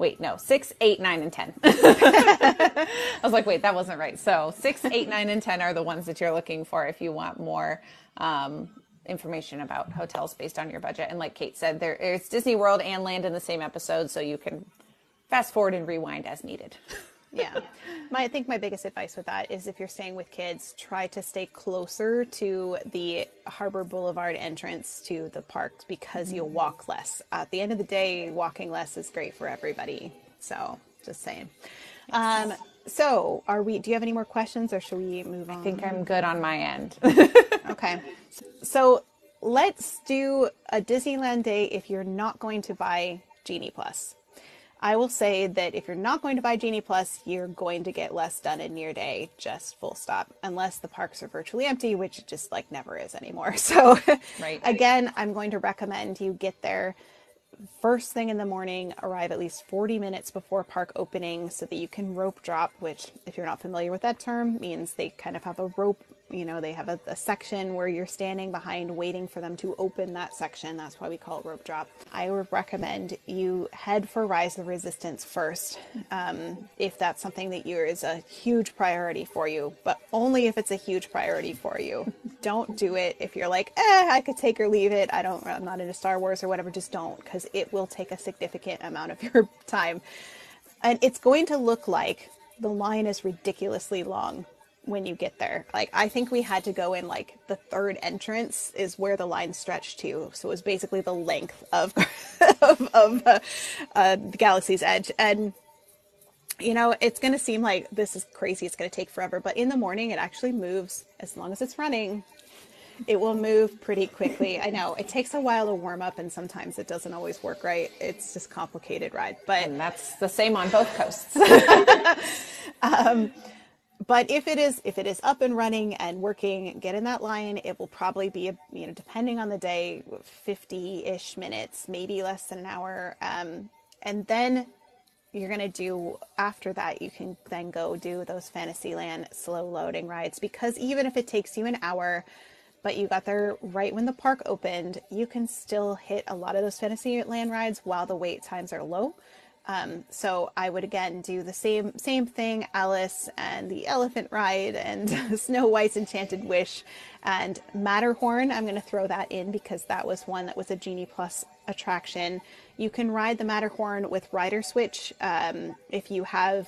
wait, no, six, eight, nine, and 10. I was like, wait, that wasn't right. So six, eight, nine, and 10 are the ones that you're looking for if you want more. Um, information about hotels based on your budget and like kate said there it's disney world and land in the same episode so you can fast forward and rewind as needed yeah. My, i think my biggest advice with that is if you're staying with kids try to stay closer to the harbor boulevard entrance to the park because you'll walk less. At the end of the day walking less is great for everybody. So just saying. Um, so are we do you have any more questions or should we move on I think I'm good on my end. Okay. So let's do a Disneyland day if you're not going to buy Genie Plus. I will say that if you're not going to buy Genie Plus, you're going to get less done in your day, just full stop, unless the parks are virtually empty, which it just like never is anymore. So, Right. again, I'm going to recommend you get there first thing in the morning, arrive at least 40 minutes before park opening so that you can rope drop, which, if you're not familiar with that term, means they kind of have a rope, you know, they have a, a section where you're standing behind waiting for them to open that section. That's why we call it rope drop. I would recommend you head for Rise of Resistance first, um, if that's something that you is a huge priority for you, but only if it's a huge priority for you. don't do it if you're like, eh, I could take or leave it. I don't, I'm not into Star Wars or whatever. Just don't, because it will take a significant amount of your time. And it's going to look like the line is ridiculously long when you get there. Like, I think we had to go in like the third entrance is where the line stretched to. So it was basically the length of, of, of uh, uh, the Galaxy's Edge. And you know, it's going to seem like this is crazy. It's going to take forever, but in the morning, it actually moves as long as it's running. It will move pretty quickly. I know it takes a while to warm up, and sometimes it doesn't always work right. It's just complicated ride, but and that's the same on both coasts. but if it is if it is up and running and working, get in that line. It will probably be you know depending on the day, fifty ish minutes, maybe less than an hour, um, and then you're going to do after that you can then go do those fantasyland slow loading rides because even if it takes you an hour but you got there right when the park opened you can still hit a lot of those fantasyland rides while the wait times are low um, so I would again do the same same thing, Alice and the Elephant Ride and Snow White's Enchanted Wish and Matterhorn. I'm going to throw that in because that was one that was a Genie Plus attraction. You can ride the Matterhorn with Rider Switch um, if you have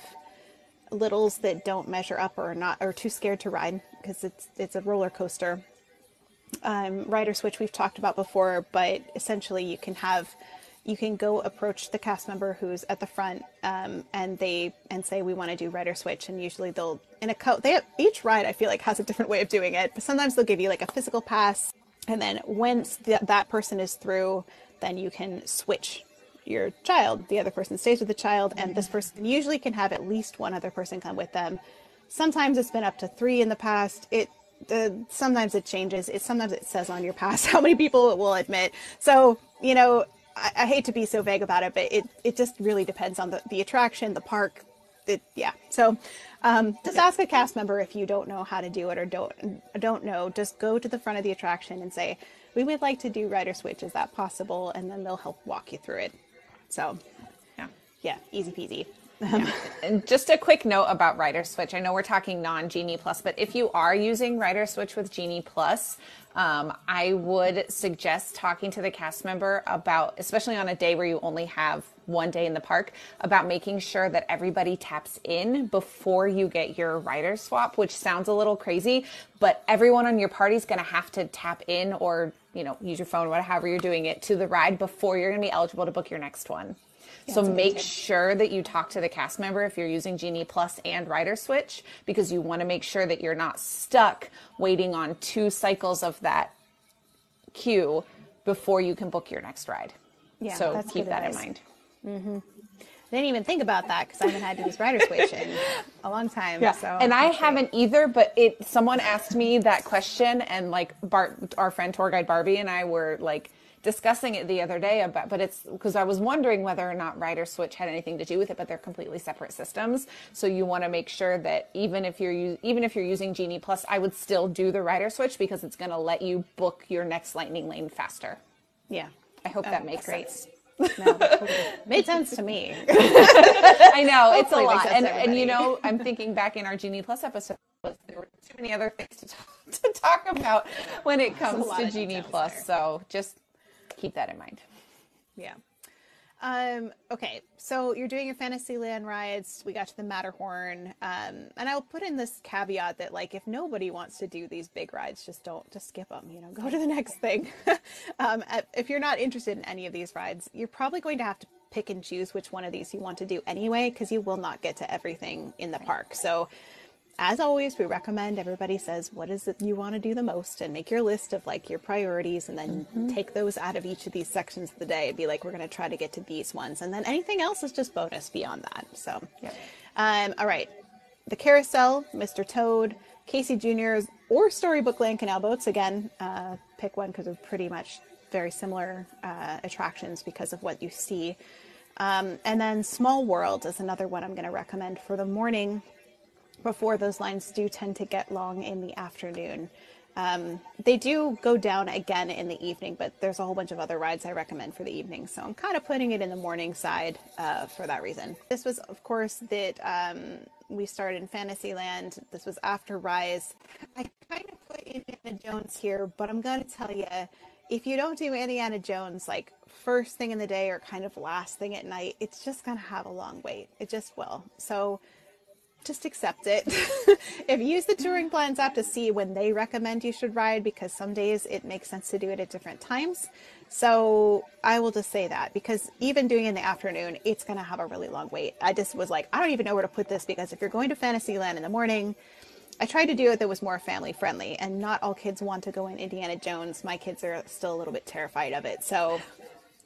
littles that don't measure up or are not or too scared to ride because it's it's a roller coaster. Um, Rider Switch we've talked about before, but essentially you can have you can go approach the cast member who's at the front um, and they and say we want to do rider switch and usually they'll in a co- they have, each ride i feel like has a different way of doing it. But sometimes they'll give you like a physical pass and then once th- that person is through then you can switch your child. The other person stays with the child and this person usually can have at least one other person come with them. Sometimes it's been up to three in the past. It uh, sometimes it changes. It sometimes it says on your pass how many people it will admit. So you know I, I hate to be so vague about it, but it, it just really depends on the, the attraction, the park. It, yeah. So um, just ask a cast member if you don't know how to do it or don't don't know. Just go to the front of the attraction and say, "We would like to do rider switch. Is that possible?" And then they'll help walk you through it. So yeah. yeah, easy peasy. Just a quick note about Rider Switch. I know we're talking non Genie Plus, but if you are using Rider Switch with Genie Plus, um, I would suggest talking to the cast member about, especially on a day where you only have one day in the park, about making sure that everybody taps in before you get your rider swap, which sounds a little crazy, but everyone on your party is going to have to tap in or, you know, use your phone, whatever you're doing it to the ride before you're going to be eligible to book your next one. So make sure that you talk to the cast member if you're using Genie Plus and Rider Switch because you want to make sure that you're not stuck waiting on two cycles of that queue before you can book your next ride. Yeah, so keep that advice. in mind. Mm-hmm. I didn't even think about that because I haven't had to use rider switch in a long time. Yeah. So and I haven't either, but it someone asked me that question and like Bart our friend tour guide Barbie and I were like discussing it the other day about, but it's because I was wondering whether or not Rider Switch had anything to do with it, but they're completely separate systems. So you want to make sure that even if you're even if you're using Genie Plus, I would still do the Rider Switch because it's going to let you book your next Lightning Lane faster. Yeah. I hope Oh, that makes great. sense. No, made sense to me. I know it's a lot, and and you know, I'm thinking back in our Genie Plus episode, there were too many other things to talk, to talk about when it comes to Genie Plus. there. So just keep that in mind. Yeah. Um, okay, so you're doing your Fantasyland rides. We got to the Matterhorn, um, and I'll put in this caveat that, like, if nobody wants to do these big rides, just don't, just skip them. You know, go to the next thing. um, uh, if you're not interested in any of these rides, you're probably going to have to pick and choose which one of these you want to do anyway, because you will not get to everything in the park. So as always, we recommend everybody says what is it you want to do the most and make your list of like your priorities and then take those out of each of these sections of the day and be like, we're going to try to get to these ones. And then anything else is just bonus beyond that. So, Yep. um, all right. The Carousel, Mr. Toad, Casey Jr.'s, or Storybook Land Canal Boats. Again, uh, pick one because they're pretty much very similar uh, attractions because of what you see. Um, and then Small World is another one I'm going to recommend for the morning before those lines do tend to get long in the afternoon. Um, they do go down again in the evening, but there's a whole bunch of other rides I recommend for the evening. So I'm kind of putting it in the morning side uh, for that reason. This was, of course, that um, we started in Fantasyland. This was after Rise. I kind of put Indiana Jones here, but I'm going to tell you if you don't do Indiana Jones like first thing in the day or kind of last thing at night, it's just going to have a long wait. It just will. So just accept it. if you use the touring plans app to see when they recommend you should ride, because some days it makes sense to do it at different times. So I will just say that because even doing it in the afternoon, it's going to have a really long wait. I just was like, I don't even know where to put this because if you're going to Fantasyland in the morning, I tried to do it that was more family friendly, and not all kids want to go in Indiana Jones. My kids are still a little bit terrified of it. So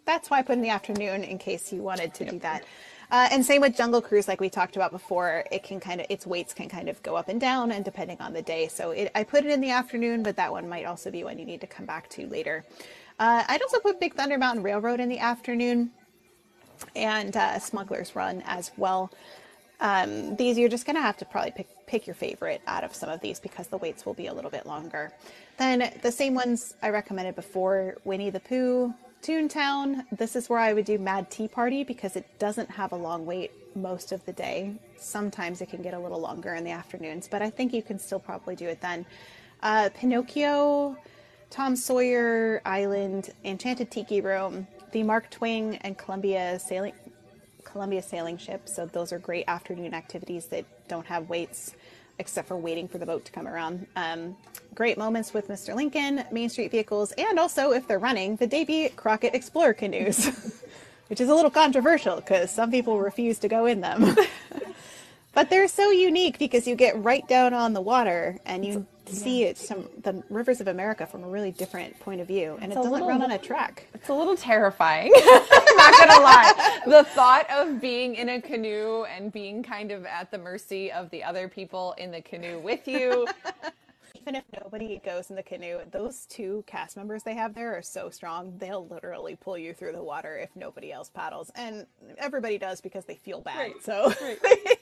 that's why I put in the afternoon in case you wanted to do that. Uh, and same with Jungle Cruise, like we talked about before, it can kind of its waits can kind of go up and down, and depending on the day. So it, I put it in the afternoon, but that one might also be one you need to come back to later. Uh, I'd also put Big Thunder Mountain Railroad in the afternoon, and uh, Smuggler's Run as well. Um, these you're just going to have to probably pick pick your favorite out of some of these because the waits will be a little bit longer. Then the same ones I recommended before: Winnie the Pooh, Toontown. This is where I would do Mad Tea Party because it doesn't have a long wait most of the day. Sometimes it can get a little longer in the afternoons, but I think you can still probably do it then. Uh, Pinocchio, Tom Sawyer Island, Enchanted Tiki Room, the Mark Twain and Columbia sailing Columbia sailing ship. So those are great afternoon activities that don't have waits except for waiting for the boat to come around. Um, great moments with Mr. Lincoln, Main Street vehicles, and also if they're running, the Davy Crockett Explorer canoes, which is a little controversial because some people refuse to go in them. but they're so unique because you get right down on the water and you see it some the rivers of America from a really different point of view, and it doesn't little run on a track. It's a little terrifying. I'm not gonna lie. The thought of being in a canoe and being kind of at the mercy of the other people in the canoe with you. Even if nobody goes in the canoe, those two cast members they have there are so strong. They'll literally pull you through the water if nobody else paddles, and everybody does because they feel bad. Right, So,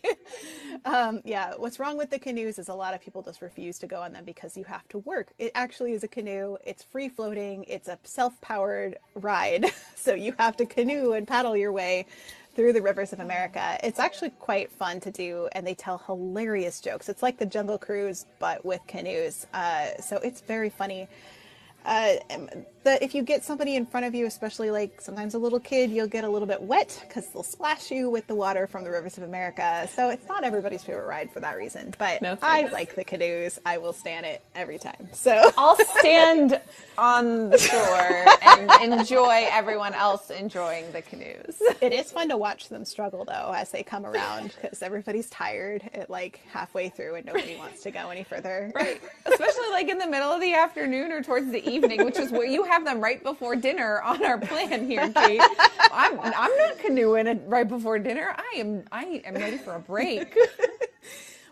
um, yeah, what's wrong with the canoes is a lot of people just refuse to go on them because you have to work. It actually is a canoe. It's free floating. It's a self-powered ride, so you have to canoe and paddle your way through the rivers of America. It's actually quite fun to do, and they tell hilarious jokes. It's like the Jungle Cruise, but with canoes. Uh, so it's very funny. Uh, the, if you get somebody in front of you, especially like sometimes a little kid, you'll get a little bit wet because they'll splash you with the water from the rivers of America. So it's not everybody's favorite ride for that reason. But No I like the canoes. I will stand it every time. So I'll stand on the shore and enjoy everyone else enjoying the canoes. it is fun to watch them struggle though as they come around because everybody's tired at like halfway through and nobody wants to go any further. Right. Especially like in the middle of the afternoon or towards the evening, which is where you have them right before dinner on our plan here, Kate. I'm I'm not canoeing it right before dinner. I am I am ready for a break.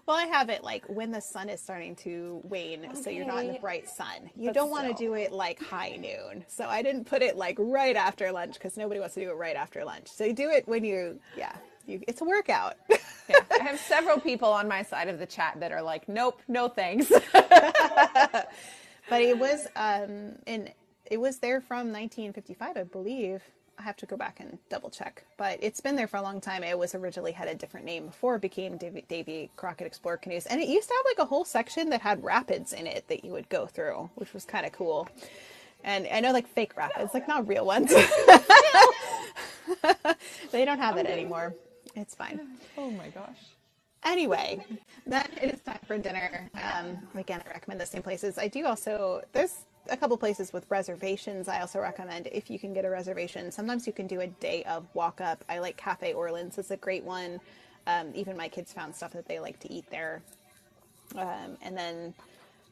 Well, I have it like when the sun is starting to wane, so you're not in the bright sun. You But don't want to do it like high noon. So I didn't put it like right after lunch because nobody wants to do it right after lunch. So you do it when you, yeah, you, it's a workout. Yeah, I have several people on my side of the chat that are like, nope, no thanks. but it was um in it was there from 1955 i believe i have to go back and double check but it's been there for a long time it was originally had a different name before it became davy, davy crockett explorer canoes and it used to have like a whole section that had rapids in it that you would go through which was kind of cool and i know like fake rapids like not real ones they don't have it anymore it's fine oh my gosh. Anyway, then it is time for dinner. Um, again, I recommend the same places. I do also, there's a couple places with reservations. I also recommend if you can get a reservation. Sometimes you can do a day of walk up. I like Cafe Orleans, it's a great one. Um, even my kids found stuff that they like to eat there. Um, and then,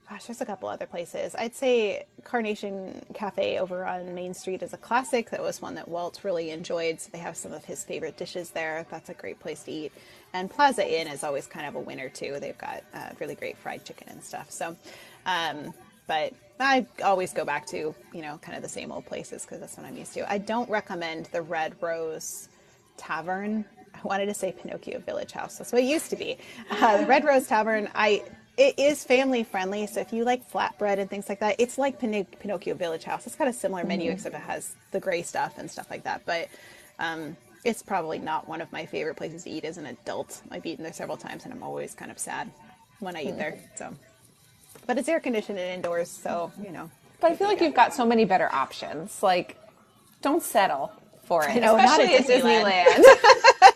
gosh, there's a couple other places. I'd say Carnation Cafe over on Main Street is a classic. That was one that Walt really enjoyed. So they have some of his favorite dishes there. That's a great place to eat. And Plaza Inn is always kind of a winner too. They've got uh, really great fried chicken and stuff. So, um, but I always go back to you know kind of the same old places because that's what I'm used to. I don't recommend the Red Rose Tavern. I wanted to say Pinocchio Village House. That's what it used to be. Uh, the Red Rose Tavern. I it is family friendly. So if you like flatbread and things like that, it's like Pin- Pinocchio Village House. It's got a similar menu except it has the gray stuff and stuff like that. But um, it's probably not one of my favorite places to eat as an adult. I've eaten there several times and I'm always kind of sad when I eat there. So, but it's air conditioned and indoors, so you know. But I feel like you've got so many better options. Like, don't settle for it, know, not especially at Disneyland.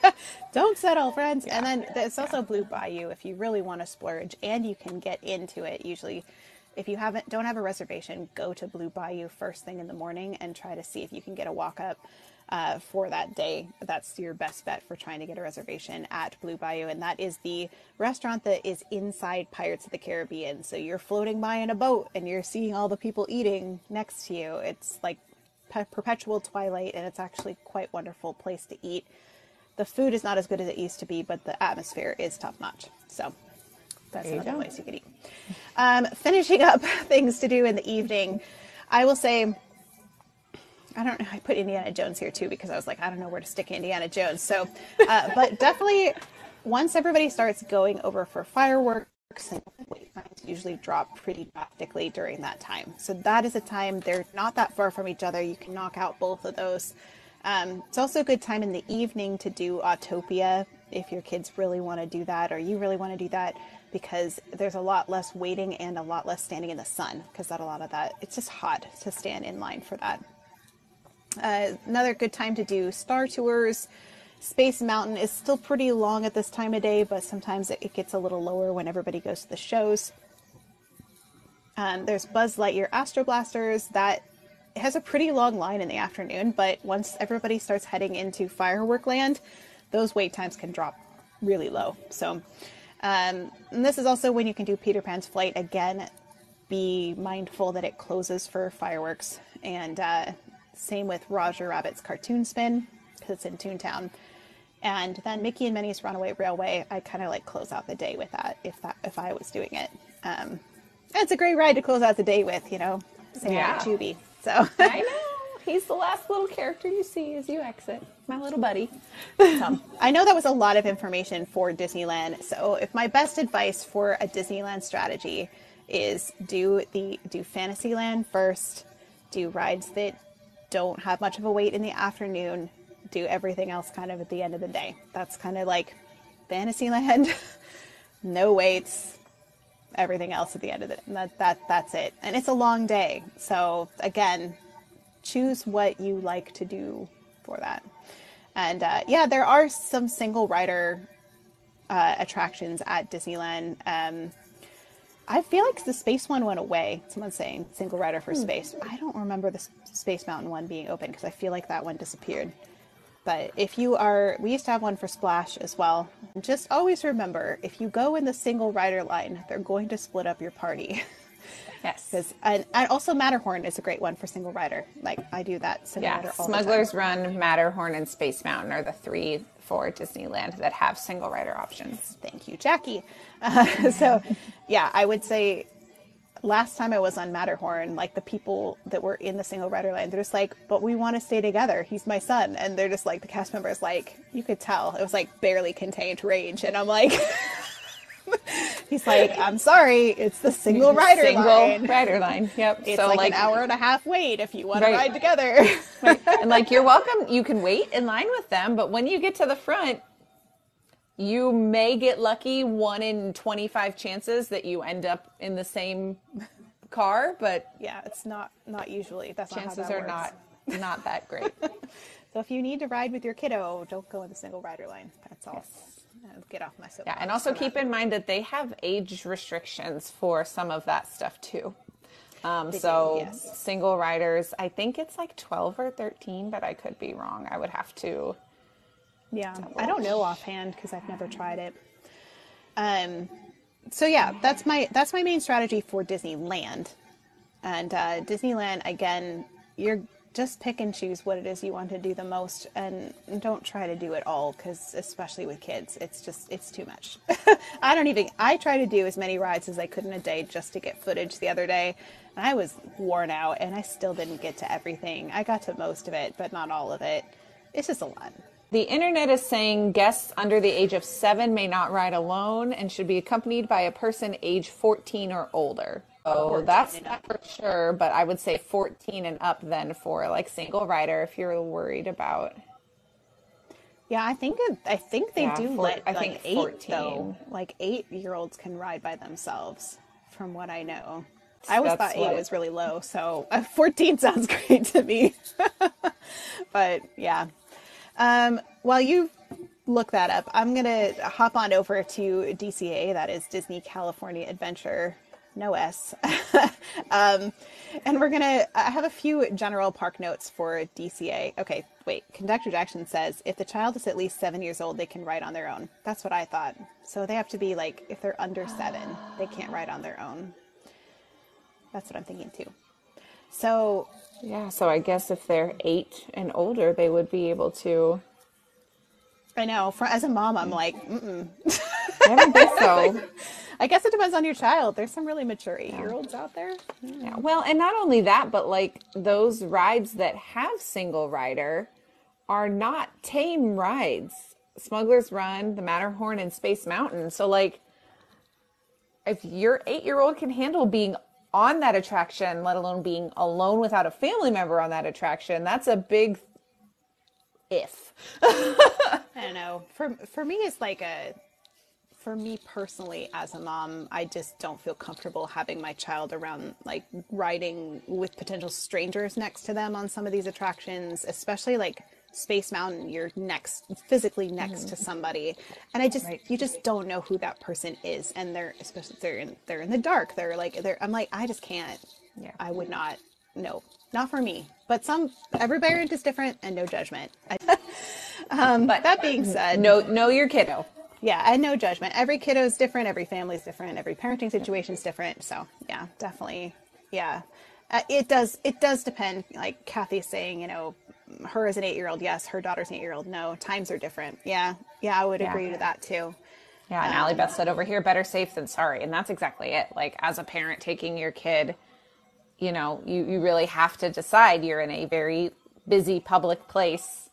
Disneyland. Don't settle, friends. And then there's also Blue Bayou if you really want to splurge and you can get into it. Usually, if you haven't don't have a reservation, go to Blue Bayou first thing in the morning and try to see if you can get a walk up uh, for that day. That's your best bet for trying to get a reservation at Blue Bayou, and that is the restaurant that is inside Pirates of the Caribbean. So you're floating by in a boat and you're seeing all the people eating next to you. It's like pe- perpetual twilight, and it's actually quite wonderful place to eat the food is not as good as it used to be, but the atmosphere is top notch. So that's another go. place you could eat. Um, finishing up things to do in the evening, I will say, I don't know. I put Indiana Jones here too because I was like, I don't know where to stick Indiana Jones. So, uh, but definitely, once everybody starts going over for fireworks, and wait times usually drop pretty drastically during that time. So that is a time they're not that far from each other. You can knock out both of those. Um, it's also a good time in the evening to do Autopia if your kids really want to do that or you really want to do that because there's a lot less waiting and a lot less standing in the sun because that a lot of that it's just hot to stand in line for that. Uh, another good time to do star tours. Space Mountain is still pretty long at this time of day, but sometimes it, gets a little lower when everybody goes to the shows. Um, there's Buzz Lightyear Astro Blasters that has a pretty long line in the afternoon, but once everybody starts heading into firework land, those wait times can drop really low. So, um, this is also when you can do Peter Pan's flight again. Be mindful that it closes for fireworks, and uh, same with Roger Rabbit's cartoon spin because it's in Toontown. And then Mickey and Minnie's Runaway Railway, I kind of like close out the day with that if that if I was doing it. Um, it's a great ride to close out the day with, you know, saying Yeah. Chuuby. So. I know. He's the last little character you see as you exit. My little buddy. So, I know that was a lot of information for Disneyland. So, if my best advice for a Disneyland strategy is do the do Fantasyland first, do rides that don't have much of a wait in the afternoon, do everything else kind of at the end of the day. That's kind of like Fantasyland, no waits, everything else at the end of. And that that that's it. And it's a long day. So, again, choose what you like to do for that. And uh, yeah, there are some single rider uh, attractions at Disneyland. Um, I feel like the space one went away. Someone's saying single rider for hmm. space. I don't remember the Space Mountain one being open because I feel like that one disappeared. But if you are, we used to have one for Splash as well. Just always remember if you go in the single rider line, they're going to split up your party. Yes. Because and, and also Matterhorn is a great one for single rider. Like I do that single Yeah, rider all the time. Smuggler's Run, Matterhorn, and Space Mountain are the three for Disneyland that have single rider options. Thank you, Jacque. Uh, so, yeah, I would say last time I was on Matterhorn, like the people that were in the single rider line, they're just like, but we want to stay together. He's my son. And they're just like, the cast members, like, you could tell it was like barely contained rage. And I'm like, he's like, I'm sorry, it's the single rider single line. rider line. Yep. It's so like, an hour and a half wait if you want Right. to ride together. and like you're welcome. You can wait in line with them, but when you get to the front, you may get lucky. One in twenty-five chances that you end up in the same car, but yeah, it's not not usually. That's not chances that are works. not not that great. So if you need to ride with your kiddo, don't go in the single rider line. That's all. Uh, Get off my soapbox. Yeah, and also keep in mind that they have age restrictions for some of that stuff too. Um, They do, so yes. single riders, I think it's like 12 or 13, but I could be wrong. I would have to. Yeah, I don't know offhand because I've never tried it. Um, so yeah, that's my that's my main strategy for Disneyland, and uh, Disneyland again. You're just pick and choose what it is you want to do the most, and don't try to do it all because especially with kids, it's just it's too much. I don't even. I try to do as many rides as I could in a day just to get footage the other day. And I was worn out, and I still didn't get to everything. I got to most of it, but not all of it. It's just a lot. The internet is saying guests under the age of seven may not ride alone and should be accompanied by a person age 14 or older. Oh, that's not for sure, but I would say 14 and up then for like single rider if you're worried about. Yeah, I think it, I think they Yeah, do four- let I like think eight 14. though. Like eight year olds can ride by themselves, from what I know. I always thought eight what- was really low, so uh, fourteen sounds great to me. but yeah, um, while you look that up, I'm gonna hop on over to DCA. That is Disney California Adventure. No S. um, and we're gonna I have a few general park notes for DCA. Okay, wait. Conductor Jackson says if the child is at least seven years old, they can ride on their own. That's what I thought. So they have to be like if they're under seven, they can't ride on their own. That's what I'm thinking too. So Yeah, so I guess if they're eight and older, they would be able to. I know, for, as a mom, I'm mm. like, Mm-mm. I don't think so. I guess it depends on your child. There's some really mature eight year olds out there. Mm. Yeah, well, and not only that, but like those rides that have single rider are not tame rides. Smuggler's Run, the Matterhorn, and Space Mountain. So, like, if your eight year old can handle being on that attraction, let alone being alone without a family member on that attraction, that's a big if. I don't know. For for me, it's like a. For me personally, as a mom, I just don't feel comfortable having my child around, like riding with potential strangers next to them on some of these attractions, especially like Space Mountain. You're next, physically next to mm-hmm. somebody, and I just Right. you just don't know who that person is, and they're especially they're in they're in the dark. They're like they're. I'm like I just can't. Yeah. I would not. No, not for me. But some every parent is different, and no judgment. I, um, but that being said, Know, know your kiddo. yeah, and no judgment. Every kiddo is different. Every family is different. Every parenting situation is different. So yeah, definitely, yeah. Uh, it does. It does depend. Like Kathy's saying, you know, her as an eight-year-old, yes. Her daughter's an eight-year-old, no. Times are different. Yeah, yeah. I would Yeah. agree to that too. Yeah, and Allie Beth said over here, better safe than sorry. And that's exactly it. Like, as a parent taking your kid, you know, you, you really have to decide you're in a very busy public place.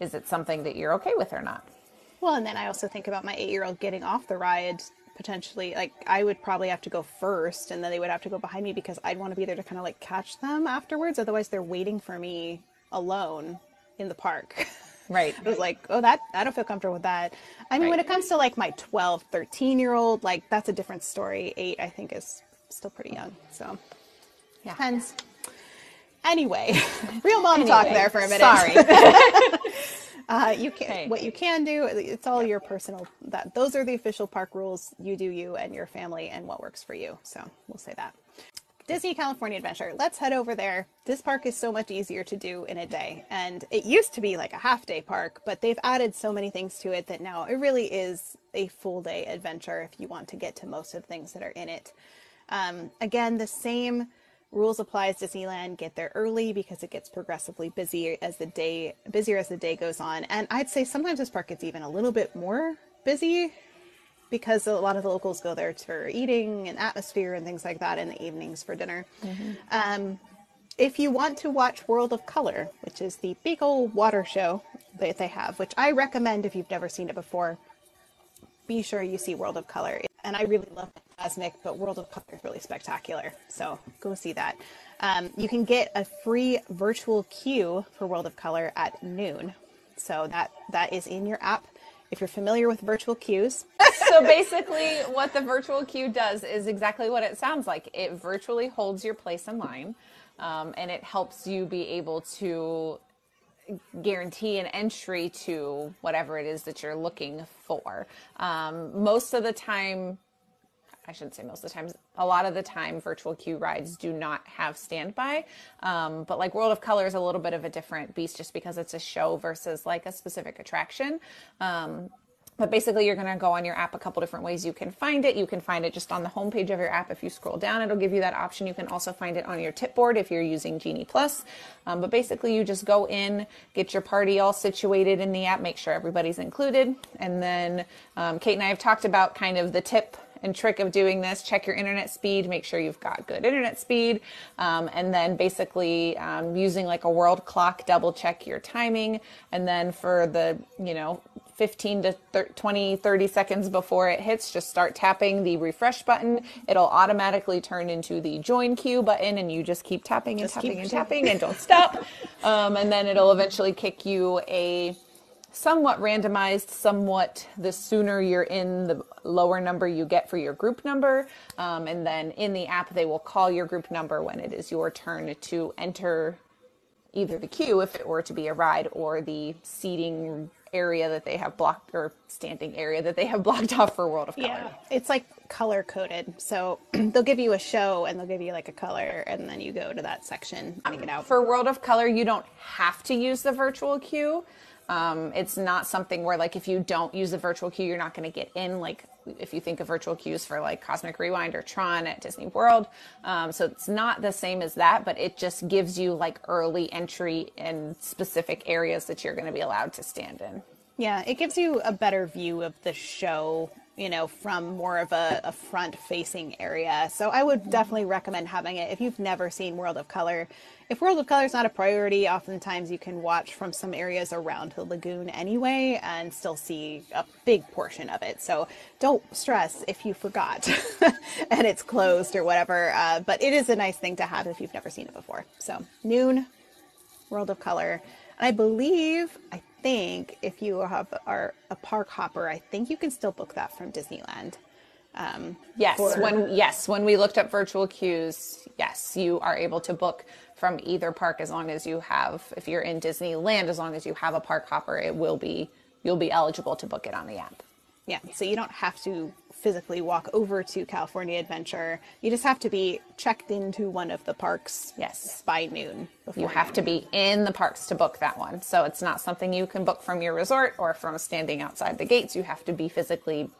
Is it something that you're okay with or not? Well, and then I also think about my eight-year-old getting off the ride potentially. Like I would probably have to go first, and then they would have to go behind me because I'd want to be there to kind of like catch them afterwards. Otherwise, they're waiting for me alone in the park. Right. I was like, oh, that I don't feel comfortable with that. I mean, when it comes to like my 12, 13 year old, like that's a different story. Eight, I think, is still pretty young. So Yeah. depends. Anyway, real mom talk there for a minute. Sorry. Uh, you can what you can do. It's all your personal. That those are the official park rules. You do you and your family and what works for you. So we'll say that. Disney California Adventure. Let's head over there. This park is so much easier to do in a day. And it used to be like a half day park, but they've added so many things to it that now it really is a full day adventure if you want to get to most of the things that are in it. Um, again, the same rules apply as Disneyland. Get there early because it gets progressively busier as the day busier as the day goes on. And I'd say sometimes this park gets even a little bit more busy because a lot of the locals go there for eating and atmosphere and things like that in the evenings for dinner. Mm-hmm. Um, if you want to watch World of Color, which is the big old water show that they have, which I recommend if you've never seen it before, be sure you see World of Color. And I really love Cosmic, but World of Color is really spectacular. So go see that. Um, you can get a free virtual queue for World of Color at noon. So that that is in your app. If you're familiar with virtual queues. so basically, what the virtual queue does is exactly what it sounds like. It virtually holds your place in line, um, and it helps you be able to guarantee an entry to whatever it is that you're looking for. Um, most of the time, I shouldn't say most of the times, a lot of the time, virtual queue rides do not have standby. Um, but like World of Color is a little bit of a different beast just because it's a show versus like a specific attraction. Um, but basically, you're going to go on your app a couple different ways you can find it. You can find it just on the homepage of your app. If you scroll down, it'll give you that option. You can also find it on your tip board if you're using Genie Plus. Um, but basically, you just go in, get your party all situated in the app, make sure everybody's included. And then um, Kate and I have talked about kind of the tip and trick of doing this check your internet speed make sure you've got good internet speed um, and then basically um, using like a world clock double check your timing and then for the you know 15 to 30, 20 30 seconds before it hits just start tapping the refresh button. It'll automatically turn into the join queue button and you just keep tapping and just tapping and tapping and don't stop. Um, and then it'll eventually kick you a somewhat randomized, somewhat the sooner you're in, the lower number you get for your group number. Um, and then in the app, they will call your group number when it is your turn to enter either the queue if it were to be a ride or the seating area that they have blocked or standing area that they have blocked off for World of Color. Yeah, it's like color coded. So they'll give you a show and they'll give you like a color and then you go to that section and get out. For World of Color, you don't have to use the virtual queue. Um, it's not something where like if you don't use the virtual queue, you're not going to get in. Like if you think of virtual queues for like Cosmic Rewind or Tron at Disney World, um, so it's not the same as that, but it just gives you like early entry in specific areas that you're going to be allowed to stand in. Yeah, it gives you a better view of the show you know, from more of a, a front facing area. So I would definitely recommend having it if you've never seen World of Color. If World of Color is not a priority, oftentimes you can watch from some areas around the lagoon anyway and still see a big portion of it. So don't stress if you forgot and it's closed or whatever. Uh, but it is a nice thing to have if you've never seen it before. So noon, World of Color. And I believe, I think if you have are a park hopper, I think you can still book that from Disneyland. Um, yes, for... when yes, when we looked up virtual queues, yes, you are able to book from either park as long as you have. If you're in Disneyland, as long as you have a park hopper, it will be you'll be eligible to book it on the app. Yeah, so you don't have to physically walk over to California Adventure. You just have to be checked into one of the parks. Yes, by noon. You have to be in the parks to book that one. So it's not something you can book from your resort or from standing outside the gates. You have to be physically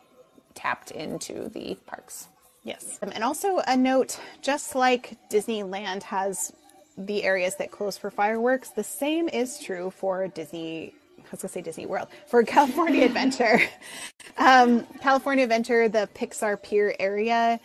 tapped into the parks. Yes. Um, and also a note just like Disneyland has the areas that close for fireworks, the same is true for Disney I was gonna say Disney World for California Adventure. Um, California Adventure, the Pixar Pier area,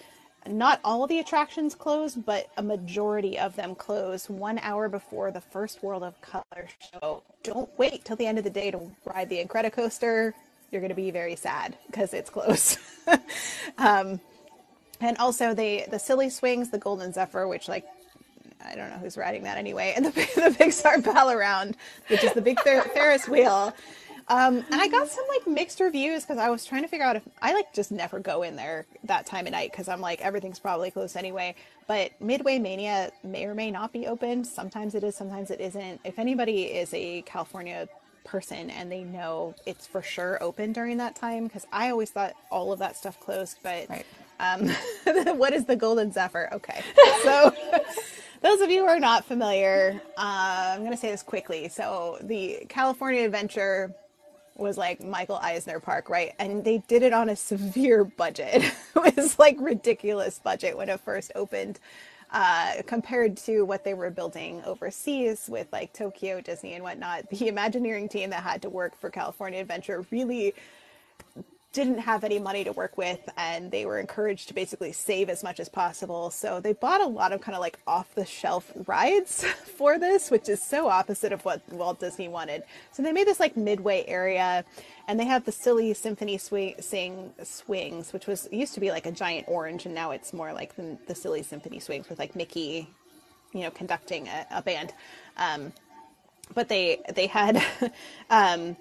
not all the attractions close, but a majority of them close one hour before the first World of Color show. Don't wait till the end of the day to ride the Incredicoaster. You're gonna be very sad because it's close. um, and also the the silly swings, the Golden Zephyr, which like I don't know who's riding that anyway, and the, the Pixar Pal Around, which is the big Fer- Ferris wheel. Um, and I got some like mixed reviews because I was trying to figure out if I like just never go in there that time of night because I'm like everything's probably closed anyway. But Midway Mania may or may not be open. Sometimes it is, sometimes it isn't. If anybody is a California person and they know it's for sure open during that time, because I always thought all of that stuff closed. But right. um, what is the Golden Zephyr? Okay, so those of you who are not familiar, uh, I'm going to say this quickly. So, the California Adventure was like Michael Eisner Park, right? And they did it on a severe budget. it was like ridiculous budget when it first opened. Uh, compared to what they were building overseas with like Tokyo, Disney, and whatnot, the Imagineering team that had to work for California Adventure really didn't have any money to work with and they were encouraged to basically save as much as possible. So they bought a lot of kind of like off the shelf rides for this, which is so opposite of what Walt Disney wanted. So they made this like midway area and they have the silly symphony swing, sing swings, which was used to be like a giant orange and now it's more like the, the silly symphony swings with like Mickey, you know, conducting a, a band. Um, but they, they had, um,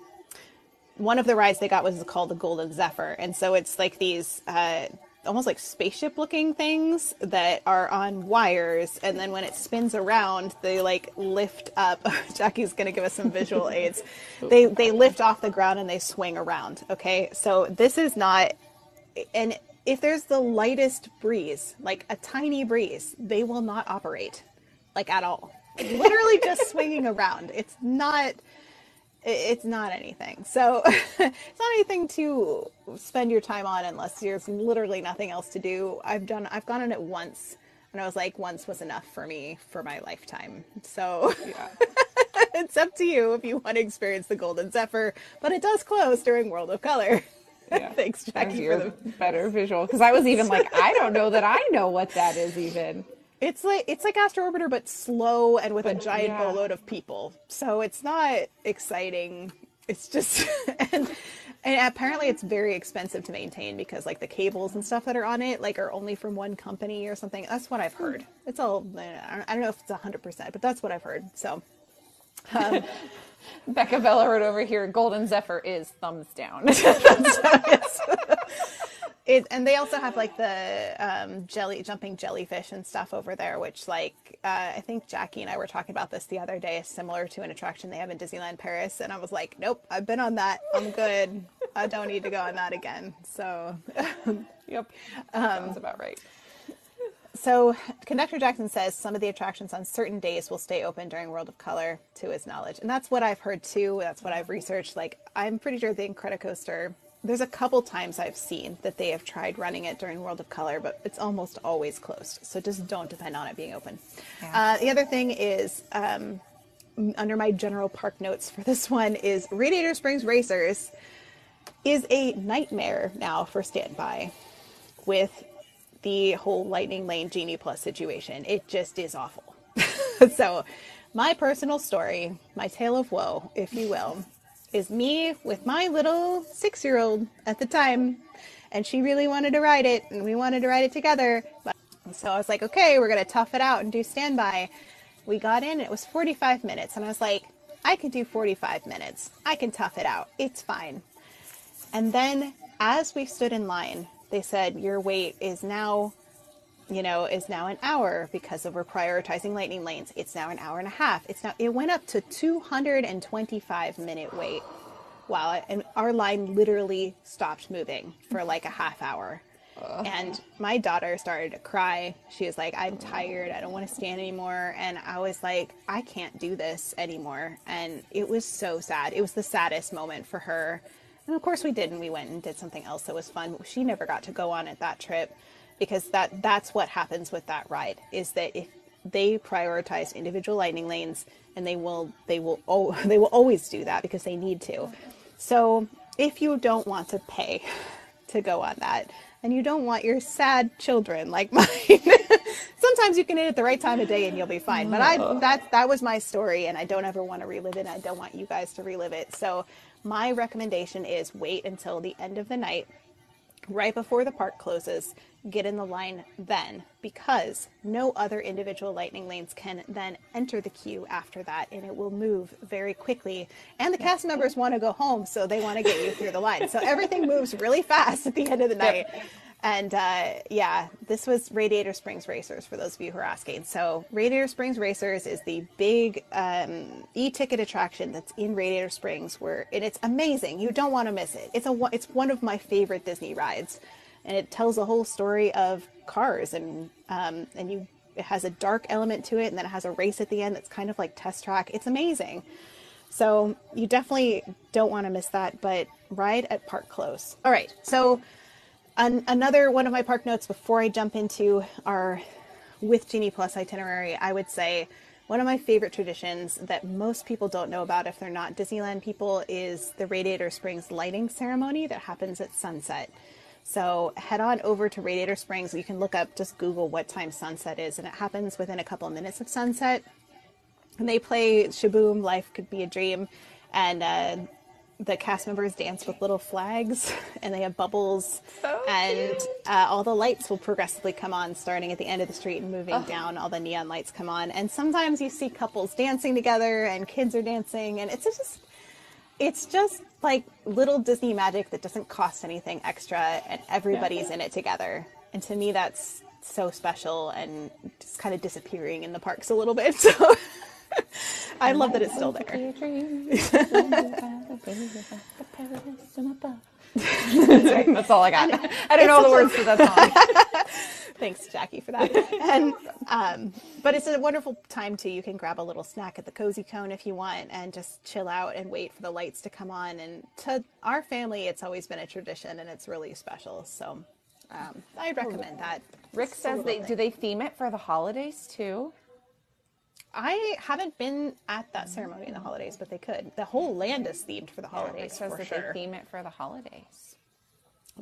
one of the rides they got was called the Golden Zephyr, and so it's like these uh, almost like spaceship looking things that are on wires, and then when it spins around, they like lift up. Jacque's gonna give us some visual aids. They they lift off the ground and they swing around. Okay, so this is not, and if there's the lightest breeze, like a tiny breeze, they will not operate, like at all. Literally just swinging around. It's not it's not anything. So it's not anything to spend your time on unless there's literally nothing else to do. I've done I've gone on it once and I was like once was enough for me for my lifetime. So yeah. it's up to you if you want to experience the Golden Zephyr, but it does close during World of Color. Yeah. Thanks, Jacque, for the better visual. Because I was even like, I don't know that I know what that is even. It's like it's like Astro Orbiter, but slow and with but, a giant yeah. boatload of people. So it's not exciting. It's just and and apparently it's very expensive to maintain because like the cables and stuff that are on it like are only from one company or something. That's what I've heard. It's all I don't know if it's hundred percent, but that's what I've heard. So. Um, Becca Bella wrote over here, Golden Zephyr is thumbs down. it, and they also have like the um, jelly jumping jellyfish and stuff over there, which like uh, I think Jacque and I were talking about this the other day, Is similar to an attraction they have in Disneyland Paris, and I was like, nope, I've been on that. I'm good. I don't need to go on that again. So, yep, um, sounds about right. So, Conductor Jackson says some of the attractions on certain days will stay open during World of Color, to his knowledge, and that's what I've heard too. That's what I've researched. Like, I'm pretty sure the Incredicoaster there's a couple times I've seen that they have tried running it during World of Color, but it's almost always closed. So just don't depend on it being open. Yeah. Uh, the other thing is, um, under my general park notes for this one, is Radiator Springs Racers is a nightmare now for standby with the whole Lightning Lane Genie Plus situation. It just is awful. so, my personal story, my tale of woe, if you will, is me with my little six year old at the time. And she really wanted to ride it, and we wanted to ride it together. So I was like, okay, we're going to tough it out and do standby. We got in, it was 45 minutes. And I was like, I can do 45 minutes. I can tough it out. It's fine. And then as we stood in line, they said, Your wait is now you know, is now an hour because of we're prioritizing lightning lanes. It's now an hour and a half. It's now it went up to 225 minute wait. Wow, and our line literally stopped moving for like a half hour. And my daughter started to cry. She was like, I'm tired. I don't want to stand anymore. And I was like, I can't do this anymore. And it was so sad. It was the saddest moment for her. And of course, we did. And we went and did something else that was fun. She never got to go on it that trip because that that's what happens with that ride is that if they prioritize individual lightning lanes and they will they will oh, they will always do that because they need to. So if you don't want to pay to go on that and you don't want your sad children like mine sometimes you can hit it the right time of day and you'll be fine. But i that that was my story and i don't ever want to relive it i don't want you guys to relive it. So my recommendation is wait until the end of the night right before the park closes get in the line then because no other individual lightning lanes can then enter the queue after that and it will move very quickly. And the cast members want to go home so they want to get you through the line. So everything moves really fast at the end of the night. yep. And uh, yeah this was radiator springs racers for those of you who are asking. So radiator springs racers is the big um, e-ticket attraction that's in radiator springs where and it's amazing. You don't want to miss it. It's a it's one of my favorite disney rides. And it tells a whole story of cars and um, and you it has a dark element to it and then it has a race at the end that's kind of like test track. It's amazing. So you definitely don't want to miss that, but ride at park close. All right. So an- another one of my park notes before I jump into our with Genie Plus itinerary, I would say one of my favorite traditions that most people don't know about if they're not Disneyland people is the Radiator Springs lighting ceremony that happens at sunset. So head on over to Radiator Springs. You can look up, just Google what time sunset is, and it happens within a couple of minutes of sunset. And they play Shaboom, Life Could Be a Dream, and uh, the cast members dance with little flags, and they have bubbles, So and uh, all the lights will progressively come on, starting at the end of the street and moving down. All the neon lights come on, and sometimes you see couples dancing together, and kids are dancing, and it's just it's just like little Disney magic that doesn't cost anything extra and everybody's in it together. And to me, that's so special and just kind of disappearing in the parks a little bit. So I love that it's still there. That's all I got. I don't know the words to that song. Thanks, Jacque, for that. And um, but it's a wonderful time too. You can grab a little snack at the cozy cone if you want, and just chill out and wait for the lights to come on. And to our family, it's always been a tradition, and it's really special. So um, I'd recommend that. Rick says little they thing. do they theme it for the holidays too? I haven't been at that ceremony in the holidays, but they could. The whole land is themed for the holidays says for that sure. they theme it for the holidays.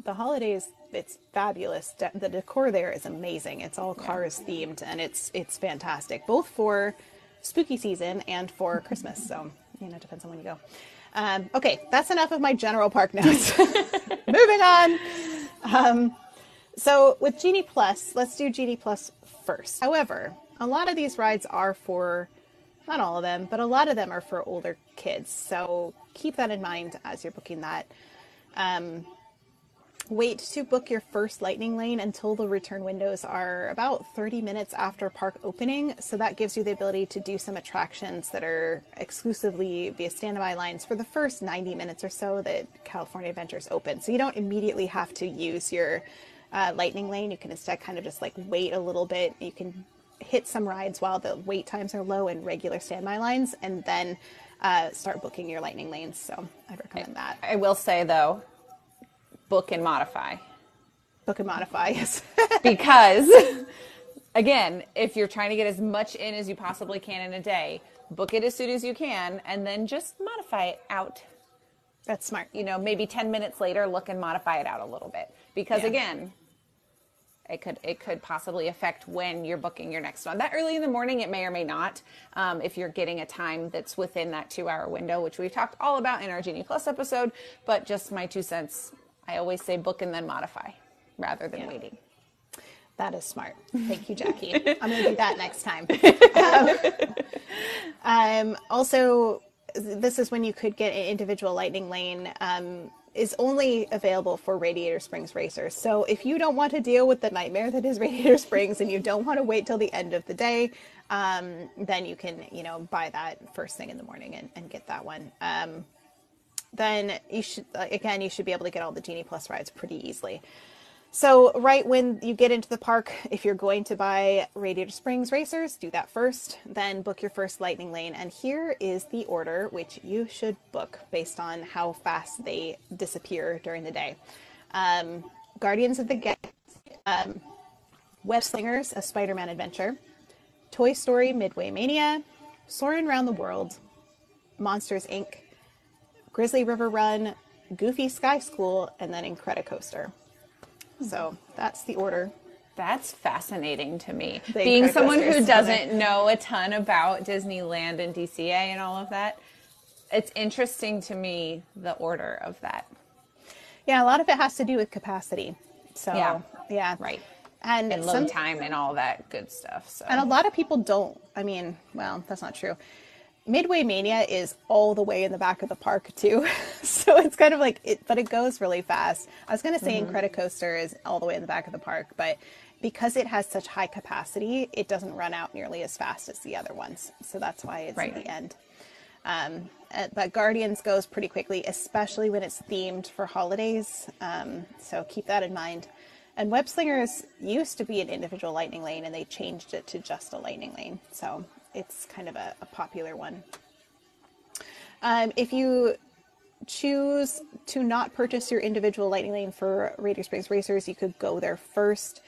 the holidays, it's fabulous. De- The decor there is amazing. It's all cars themed, and it's it's fantastic, both for spooky season and for Christmas. So you know, it depends on when you go. Um, okay, that's enough of my general park notes. Moving on. Um, so with Genie Plus, let's do Genie Plus first. However, a lot of these rides are for not all of them, but a lot of them are for older kids. So keep that in mind as you're booking that. Um, wait to book your first lightning lane until the return windows are about 30 minutes after park opening so that gives you the ability to do some attractions that are exclusively via standby lines for the first 90 minutes or so that california adventures open so you don't immediately have to use your uh, lightning lane you can instead kind of just like wait a little bit you can hit some rides while the wait times are low in regular standby lines and then uh, start booking your lightning lanes. So I'd recommend that. I will say though, book and modify. book and modify yes. Because again if you're trying to get as much in as you possibly can in a day book it as soon as you can and then just modify it out. That's smart. You know maybe 10 minutes later look and modify it out a little bit. Because Yeah. again it could it could possibly affect when you're booking your next one that early in the morning it may or may not um, if you're getting a time that's within that two hour window which we've talked all about in our genie plus episode but just my two cents i always say book and then modify rather than waiting That is smart. Thank you, Jacque. I'm going to do that next time. Um, um, also, this is when you could get an individual lightning lane. Um, is only available for Radiator Springs racers. So if you don't want to deal with the nightmare that is Radiator Springs and you don't want to wait till the end of the day, um, then you can, you know, buy that first thing in the morning and, and get that one. Um, then you should, uh, again, you should be able to get all the Genie Plus rides pretty easily. So, right when you get into the park, if you're going to buy Radiator Springs Racers, do that first, then book your first Lightning Lane. And here is the order which you should book based on how fast they disappear during the day. Um, Guardians of the Galaxy, um, Web Slingers, a Spider Man adventure, Toy Story Midway Mania, Soaring Around the World, Monsters Inc., Grizzly River Run, Goofy Sky School, and then Incredicoaster. So that's the order. That's fascinating to me. The Being someone who doesn't know a ton about Disneyland and DCA and all of that, it's interesting to me the order of that. Yeah, a lot of it has to do with capacity. So Yeah. yeah, Right. And, And load some, time and all that good stuff. So and a lot of people don't. I mean, well, that's not true. Midway Mania is all the way in the back of the park too, so it's kind of like it, but it goes really fast. I was gonna say Incredicoaster is all the way in the back of the park, but because it has such high capacity, it doesn't run out nearly as fast as the other ones. So that's why it's Right. at the end. Um, uh, but Guardians goes pretty quickly, especially when it's themed for holidays. Um, so keep that in mind. And Web Slingers used to be an individual lightning lane, and they changed it to just a lightning lane. So it's kind of a, a popular one. Um, if you choose to not purchase your individual Lightning Lane for Radiator Springs Racers, you could go there first.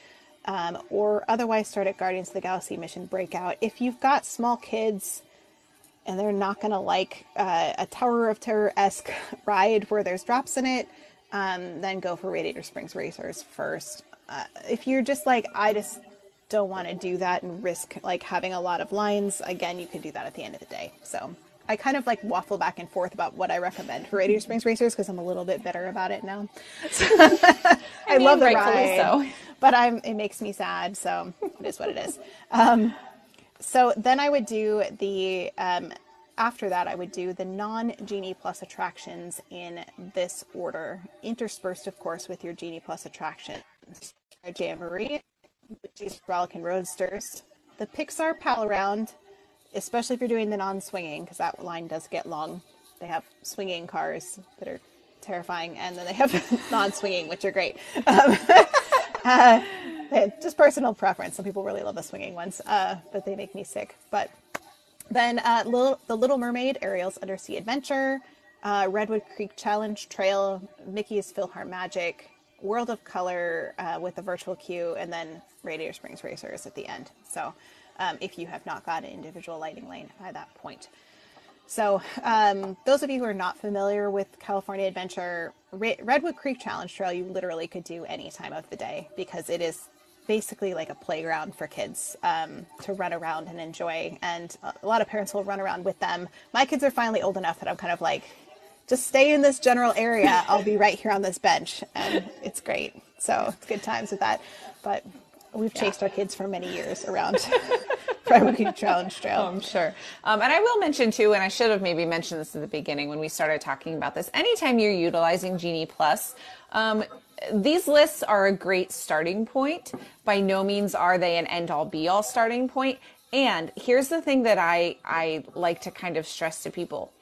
Um, or otherwise start at Guardians of the Galaxy Mission Breakout. If you've got small kids and they're not going to like uh, a Tower of Terror esque ride where there's drops in it, um, then go for Radiator Springs Racers first. Uh, if you're just like, I just don't want to do that and risk like having a lot of lines, again, you can do that at the end of the day. So I kind of like waffle back and forth about what I recommend for Radiator Springs Racers because I'm a little bit bitter about it now. I, I mean, love the ride, so. but I'm it makes me sad. So it is what it is. Um, so then I would do the um, after that I would do the non Genie Plus attractions in this order, interspersed of course with your Genie Plus attractions. Jamboree, which is Rollickin' Roadsters, the Pixar Pal Around, especially if you're doing the non-swinging, because that line does get long. They have swinging cars that are terrifying, and then they have non-swinging, which are great. Um, uh, just personal preference. Some people really love the swinging ones, uh, but they make me sick. But then uh, Little, the Little Mermaid, Ariel's Undersea Adventure, uh, Redwood Creek Challenge Trail, Mickey's PhilharMagic, World of Color uh, with the virtual queue, and then Radiator Springs Racers at the end. So um, if you have not got an individual lighting lane by that point. So, um, those of you who are not familiar with California Adventure, Redwood Creek Challenge Trail, you literally could do any time of the day because it is basically like a playground for kids um, to run around and enjoy. And a lot of parents will run around with them. My kids are finally old enough that I'm kind of like, just stay in this general area. I'll be right here on this bench. And it's great. So, it's good times with that. But We've chased yeah. our kids for many years around Private Challenge Trail. Oh, I'm sure. Um, and I will mention too, and I should have maybe mentioned this at the beginning when we started talking about this. Anytime you're utilizing Genie Plus, um, these lists are a great starting point. By no means are they an end all be all starting point. And here's the thing that I, I like to kind of stress to people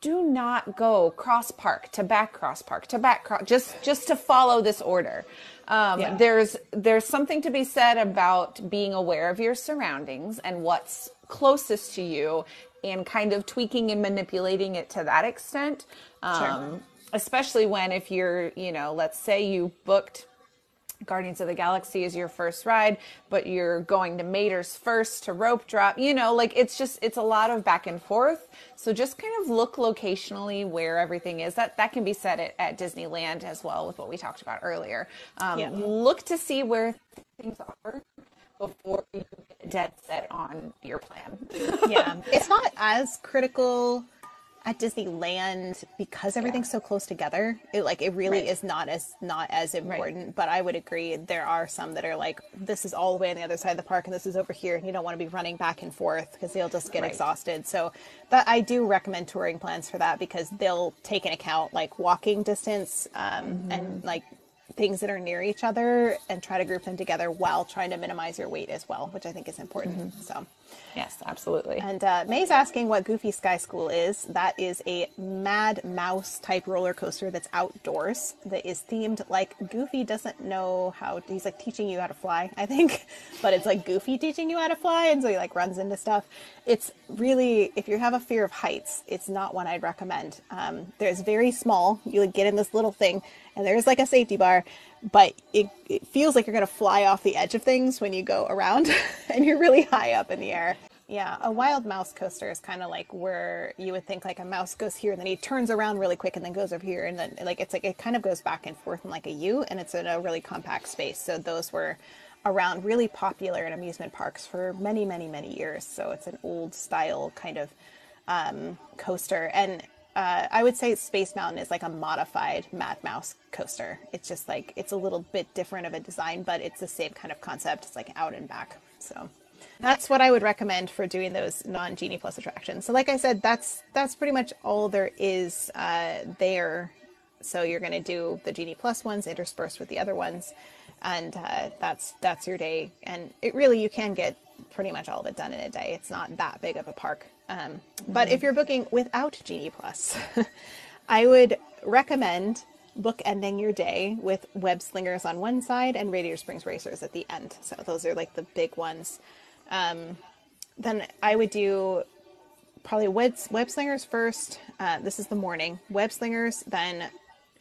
do not go cross park to back cross park to back cross just just to follow this order um, yeah. there's there's something to be said about being aware of your surroundings and what's closest to you and kind of tweaking and manipulating it to that extent um, sure. especially when if you're you know let's say you booked Guardians of the Galaxy is your first ride, but you're going to Mater's first to rope drop. You know, like it's just it's a lot of back and forth. So just kind of look locationally where everything is. That that can be said at, at Disneyland as well with what we talked about earlier. Um, yeah. Look to see where things are before you get dead set on your plan. yeah, it's not as critical at Disneyland because everything's yeah. so close together. It like it really right. is not as not as important. Right. But I would agree there are some that are like this is all the way on the other side of the park and this is over here, and you don't want to be running back and forth because they'll just get right. exhausted. So that I do recommend touring plans for that because they'll take into account like walking distance um, mm-hmm. and like things that are near each other and try to group them together while trying to minimize your weight as well, which I think is important. Mm-hmm. So. Yes, absolutely. And uh, May's asking what Goofy Sky School is. That is a Mad Mouse type roller coaster that's outdoors that is themed like Goofy doesn't know how. He's like teaching you how to fly, I think, but it's like Goofy teaching you how to fly, and so he like runs into stuff. It's really, if you have a fear of heights, it's not one I'd recommend. Um, there's very small. You like, get in this little thing, and there's like a safety bar, but it, it feels like you're going to fly off the edge of things when you go around and you're really high up in the air. Yeah, a wild mouse coaster is kind of like where you would think like a mouse goes here and then he turns around really quick and then goes over here and then like it's like it kind of goes back and forth in like a U and it's in a really compact space. So those were around really popular in amusement parks for many, many, many years. So it's an old style kind of um, coaster and uh, I would say Space Mountain is like a modified Mad Mouse coaster. It's just like it's a little bit different of a design, but it's the same kind of concept. It's like out and back. So that's what I would recommend for doing those non Genie Plus attractions. So like I said, that's that's pretty much all there is uh, there. So you're going to do the Genie Plus ones interspersed with the other ones, and uh, that's that's your day. And it really you can get pretty much all of it done in a day. It's not that big of a park. Um, but if you're booking without Genie Plus, I would recommend bookending your day with Web Slingers on one side and Radiator Springs Racers at the end. So those are like the big ones. Um, then I would do probably web, web slingers first. Uh, this is the morning. Web slingers, then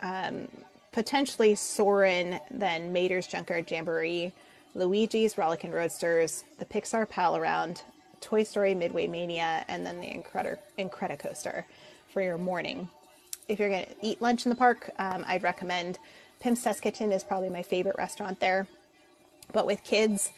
um, potentially Soarin', then Mater's Junkyard Jamboree, Luigi's Rollickin' Roadsters, the Pixar Pal Around, Toy Story Midway Mania, and then the Incredi- Incredicoaster for your morning. If you're going to eat lunch in the park, um, I'd recommend Pym's Test Kitchen is probably my favorite restaurant there. But with kids,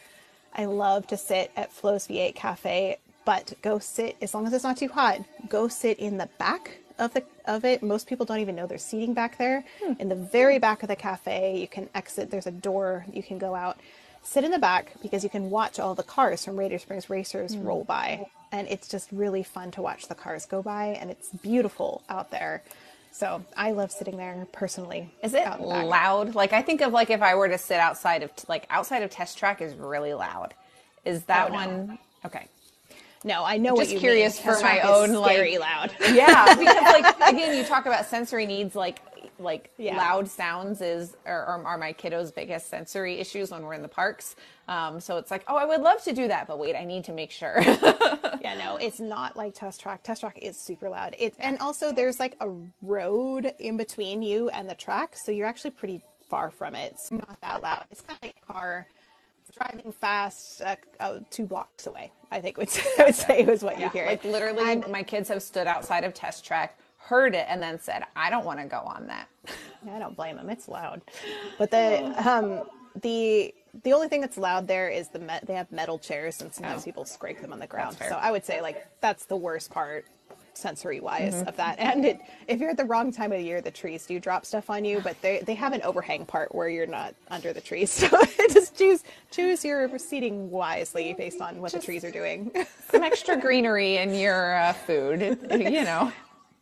I love to sit at Flo's V8 Cafe, but go sit as long as it's not too hot. Go sit in the back of the of it. Most people don't even know there's seating back there. Hmm. In the very back of the cafe, you can exit. There's a door you can go out. Sit in the back because you can watch all the cars from Radiator Springs Racers hmm. roll by, and it's just really fun to watch the cars go by, and it's beautiful out there. So I love sitting there personally. Is it loud? Like I think of like if I were to sit outside of like outside of test track is really loud. Is that oh, one no. okay? No, I know Just what you curious mean. for my own like very loud. yeah, because like again, you talk about sensory needs like like yeah. loud sounds is or, or, are my kiddos' biggest sensory issues when we're in the parks. Um, so it's like, oh, I would love to do that, but wait, I need to make sure. yeah, no, it's not like Test Track. Test Track is super loud. It and also there's like a road in between you and the track, so you're actually pretty far from it. It's not that loud. It's kind of like a car driving fast uh, uh, two blocks away. I think would, I would say was what yeah. you hear. Like literally, and, my kids have stood outside of Test Track heard it and then said, I don't want to go on that. I don't blame them. It's loud. But the um the the only thing that's loud there is the met, they have metal chairs and sometimes oh. people scrape them on the ground. So I would say like that's the worst part sensory wise mm-hmm. of that. And it, if you're at the wrong time of the year, the trees do drop stuff on you, but they, they have an overhang part where you're not under the trees. So just choose choose your seating wisely based on what just the trees are doing. some extra greenery in your uh, food, you know.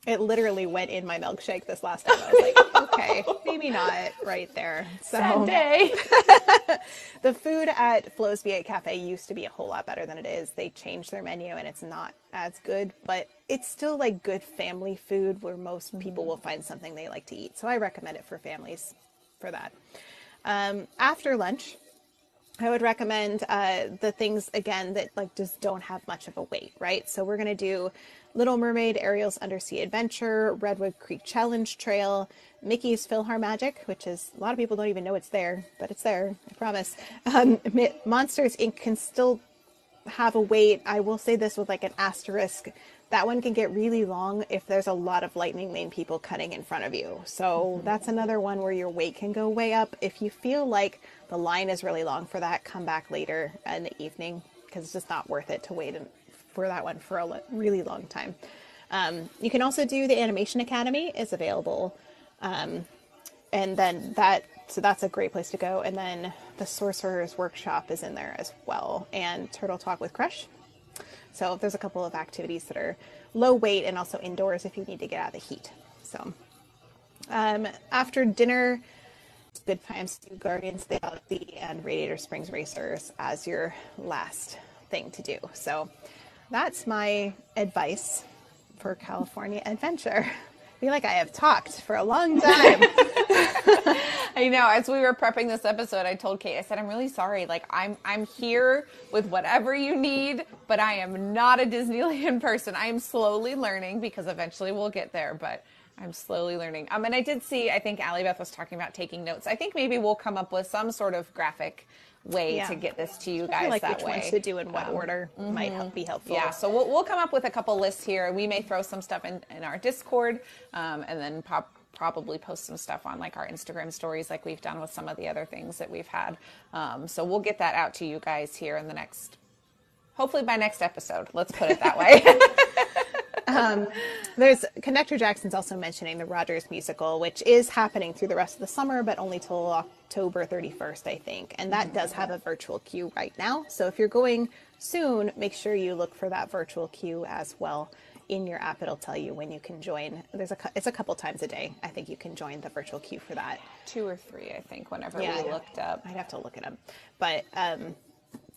It literally went in my milkshake this last time. I was like, okay, maybe not right there. So Sad day. the food at Flo's V8 Cafe used to be a whole lot better than it is. They changed their menu and it's not as good, but it's still like good family food where most people will find something they like to eat. So I recommend it for families for that. Um, after lunch, I would recommend uh, the things again that like just don't have much of a weight, right? So we're gonna do Little Mermaid, Ariel's Undersea Adventure, Redwood Creek Challenge Trail, Mickey's PhilharMagic, which is a lot of people don't even know it's there, but it's there, I promise. Um, Monsters Inc. can still have a wait. I will say this with like an asterisk. That one can get really long if there's a lot of Lightning Lane people cutting in front of you. So that's another one where your wait can go way up. If you feel like the line is really long for that, come back later in the evening because it's just not worth it to wait for that one for a really long time. Um, you can also do the Animation Academy is available, um, and then that so that's a great place to go. And then the Sorcerer's Workshop is in there as well, and Turtle Talk with Crush. So there's a couple of activities that are low weight and also indoors if you need to get out of the heat. So um, after dinner, it's good times to Guardians of the Galaxy and Radiator Springs Racers as your last thing to do. So that's my advice for California adventure. I feel like I have talked for a long time. I know. As we were prepping this episode, I told Kate, I said, I'm really sorry. Like I'm I'm here with whatever you need, but I am not a Disneyland person. I am slowly learning because eventually we'll get there, but I'm slowly learning. Um, and I did see, I think Allie Beth was talking about taking notes. I think maybe we'll come up with some sort of graphic way yeah. to get this to you guys like that which way. ones to do in what um, order mm-hmm. might help, be helpful. Yeah, so we'll, we'll come up with a couple lists here. We may throw some stuff in, in our Discord um, and then pop probably post some stuff on like our Instagram stories like we've done with some of the other things that we've had. Um, so we'll get that out to you guys here in the next, hopefully by next episode. Let's put it that way. um, there's Conductor Jackson's also mentioning the Rogers musical, which is happening through the rest of the summer, but only till October 31st, I think. And that does have a virtual queue right now. So if you're going soon, make sure you look for that virtual queue as well in your app. It'll tell you when you can join. There's a it's a couple times a day. I think you can join the virtual queue for that. Two or three, I think. Whenever yeah, we looked up, I'd have to look it up. But um,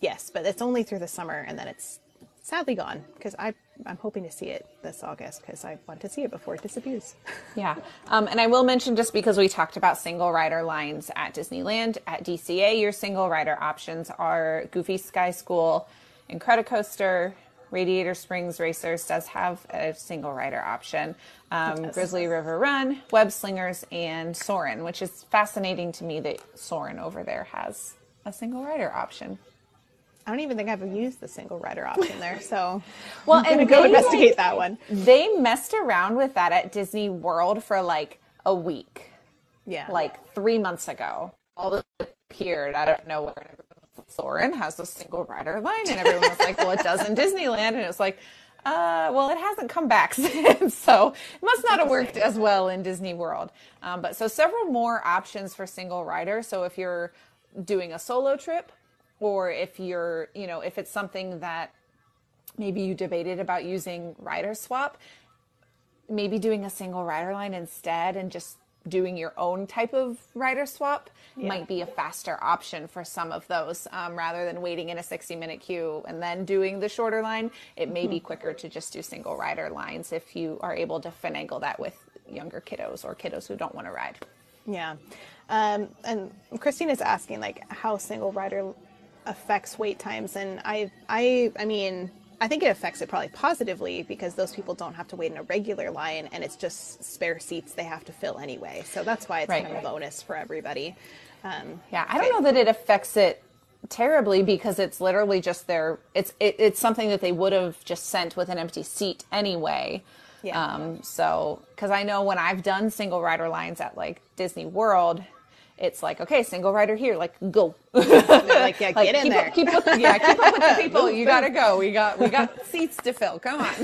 yes, but it's only through the summer, and then it's sadly gone because I I'm hoping to see it this August because I want to see it before it disappears. yeah, um, and I will mention just because we talked about single rider lines at Disneyland at DCA, your single rider options are Goofy Sky School, Incredicoaster, Radiator Springs Racers does have a single rider option. Um, Grizzly River Run, Web Slingers, and Soarin', which is fascinating to me that Soarin' over there has a single rider option. I don't even think I've used the single rider option there, so Well, I'm gonna and go they, investigate like, that one. They messed around with that at Disney World for like a week, Yeah, like three months ago. All of it appeared out of nowhere. was has a single rider line, and everyone was like, "Well, it does in Disneyland," and it was like, uh, "Well, it hasn't come back since, so it must not have worked as well in Disney World." Um, but so several more options for single rider. So if you're doing a solo trip, or if you're, you know, if it's something that maybe you debated about using rider swap maybe doing a single rider line instead and just doing your own type of rider swap might be a faster option for some of those um, rather than waiting in a 60 minute queue and then doing the shorter line. It may be quicker to just do single rider lines if you are able to finagle that with younger kiddos or kiddos who don't want to ride. Yeah. Um, and Christine is asking like how single rider affects wait times, and I, I, I mean, I think it affects it probably positively because those people don't have to wait in a regular line, and it's just spare seats they have to fill anyway. So that's why it's Right. kind of a bonus for everybody. Um, Yeah, I don't know that it affects it terribly because it's literally just their it's it, it's something that they would have just sent with an empty seat anyway. Yeah. Um, so because I know when I've done single rider lines at like Disney World, it's like okay, single rider here, like go. like, yeah, Like, get in keep there. Up, keep up, yeah, keep up with the people. You gotta go. We got we got seats to fill. Come on.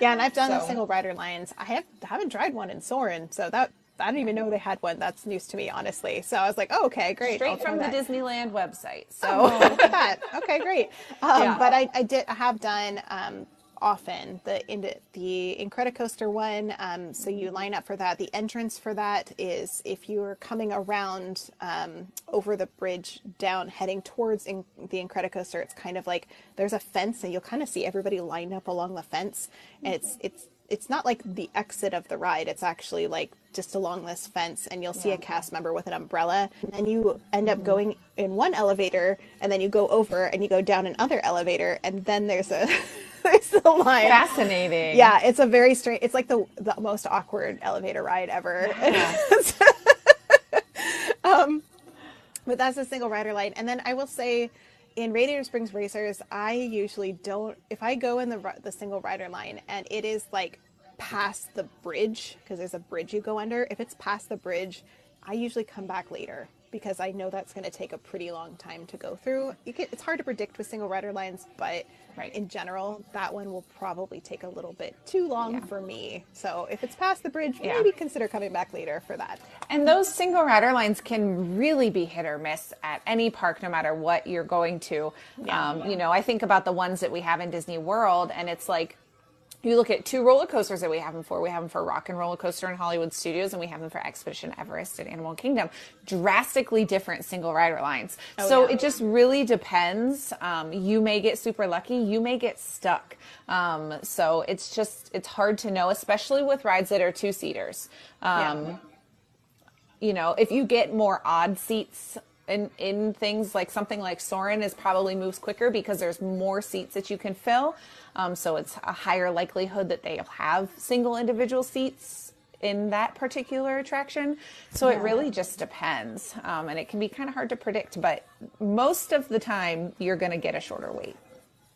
Yeah, and I've done So- single rider lines. I have haven't tried one in Soarin', so that I didn't even know they had one. That's news to me, honestly. So I was like, oh, okay, great. Straight from the that. Disneyland website. So Oh, look at that. Okay, great. Um, Yeah. But I, I did I have done um, often the in the Incredicoaster one. Um, so you line up for that. The entrance for that is if you're coming around um, over the bridge down, heading towards in, the Incredicoaster. It's kind of like there's a fence, and you'll kind of see everybody lined up along the fence, and it's it's it's not like the exit of the ride. It's actually like just along this fence, and you'll see a cast member with an umbrella, and then you end up going in one elevator, and then you go over and you go down another elevator, and then there's a there's a line. fascinating. Yeah, it's a very strange. It's like the the most awkward elevator ride ever. um, but that's a single rider line, and then I will say, in Radiator Springs Racers, I usually don't. If I go in the the single rider line and it is like past the bridge because there's a bridge you go under. If it's past the bridge, I usually come back later because I know that's going to take a pretty long time to go through. You can, it's hard to predict with single rider lines, but Right. in general, that one will probably take a little bit too long Yeah. for me. So if it's past the bridge, Yeah. maybe consider coming back later for that. And those single rider lines can really be hit or miss at any park, no matter what you're going to. Um, you know, I think about the ones that we have in Disney World, and it's like you look at two roller coasters that we have them for. We have them for Rock and Roller Coaster in Hollywood Studios, and we have them for Expedition Everest at Animal Kingdom. Drastically different single rider lines. so yeah. it just really depends. Um, you may get super lucky. You may get stuck. Um, so it's just it's hard to know, especially with rides that are two seaters. Um, Yeah. you know, if you get more odd seats in, in things like something like Soarin' is probably moves quicker because there's more seats that you can fill. Um, so it's a higher likelihood that they'll have single individual seats in that particular attraction. So it really just depends. Um, and it can be kind of hard to predict, but most of the time you're going to get a shorter wait.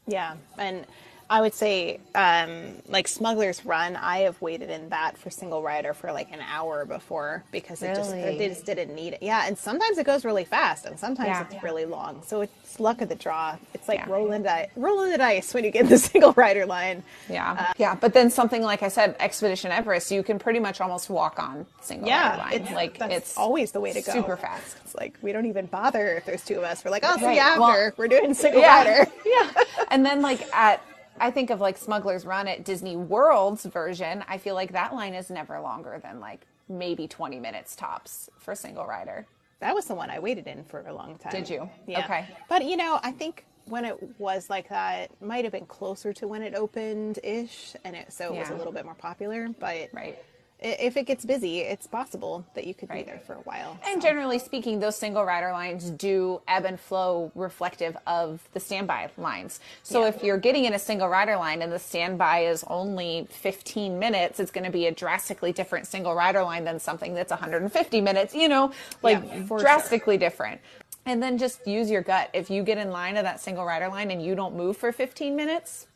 Yeah, and I would say, um, like Smuggler's Run, I have waited in that for single rider for like an hour before because it just they just didn't need it. Yeah, and sometimes it goes really fast, and sometimes Yeah. it's Yeah. really long. So it's luck of the draw. It's like Yeah. rolling the rolling the dice when you get the single rider line. Yeah. yeah. But then something like I said, Expedition Everest, you can pretty much almost walk on single rider Yeah, line. it's like that's it's always the way to go. Super fast. It's like we don't even bother if there's two of us. We're like, I'll see you after. Well, We're doing single rider. yeah. And then like at I think of like Smuggler's Run at Disney World's version, I feel like that line is never longer than like maybe 20 minutes tops for a single rider. That was the one I waited in for a long time. Did you? Yeah. Okay. But you know, I think when it was like that, it might have been closer to when it opened ish, and it so it was a little bit more popular. But Right. If it gets busy, it's possible that you could right. be there for a while. And so. generally speaking, those single rider lines do ebb and flow reflective of the standby lines. So yeah. if you're getting in a single rider line and the standby is only 15 minutes, it's going to be a drastically different single rider line than something that's 150 minutes, you know, like yeah, drastically sure. different. And then just use your gut. If you get in line of that single rider line and you don't move for 15 minutes,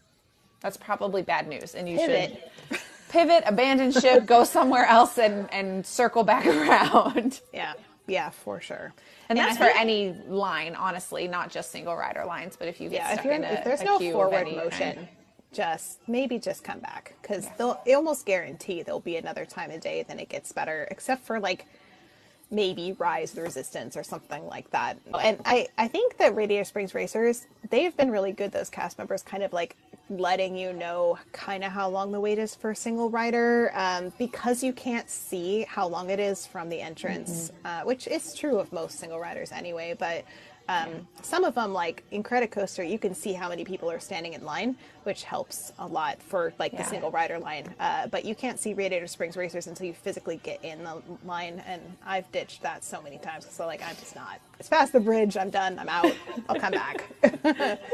that's probably bad news. And you Pivot. should pivot, abandon ship, go somewhere else, and and circle back around. Yeah, yeah, for sure. And, and that's for any line, honestly, not just single rider lines. But if you get yeah, stuck if, in a, if there's a no forward motion, kind. just maybe just come back because yeah. they'll almost guarantee there'll be another time of day. Then it gets better, except for like maybe rise the resistance or something like that. And I, I think that Radiator Springs Racers, they've been really good, those cast members, kind of like letting you know kind of how long the wait is for a single rider um, because you can't see how long it is from the entrance, mm-hmm. uh, which is true of most single riders anyway. But um, some of them, like Incredicoaster, you can see how many people are standing in line, which helps a lot for like yeah. the single rider line. Uh, but you can't see Radiator Springs racers until you physically get in the line, and I've ditched that so many times. So like, I'm just not. It's past the bridge. I'm done. I'm out. I'll come back.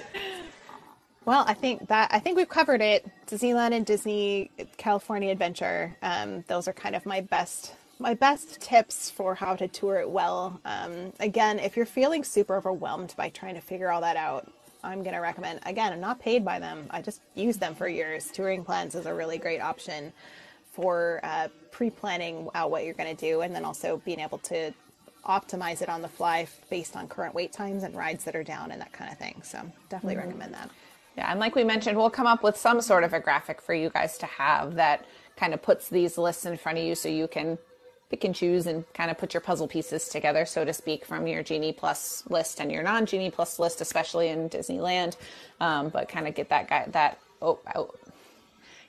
Well, I think that I think we've covered it. Disneyland and Disney California Adventure. Um, those are kind of my best my best tips for how to tour it well. Um, again, if you're feeling super overwhelmed by trying to figure all that out, I'm going to recommend. Again, I'm not paid by them. I just use them for years. Touring plans is a really great option for uh, pre-planning out what you're going to do, and then also being able to optimize it on the fly based on current wait times and rides that are down and that kind of thing. So definitely mm-hmm. recommend that. Yeah, and like we mentioned, we'll come up with some sort of a graphic for you guys to have that kind of puts these lists in front of you so you can pick and choose and kind of put your puzzle pieces together, so to speak, from your Genie Plus list and your non Genie Plus list, especially in Disneyland. Um, but kind of get that guy that oh, oh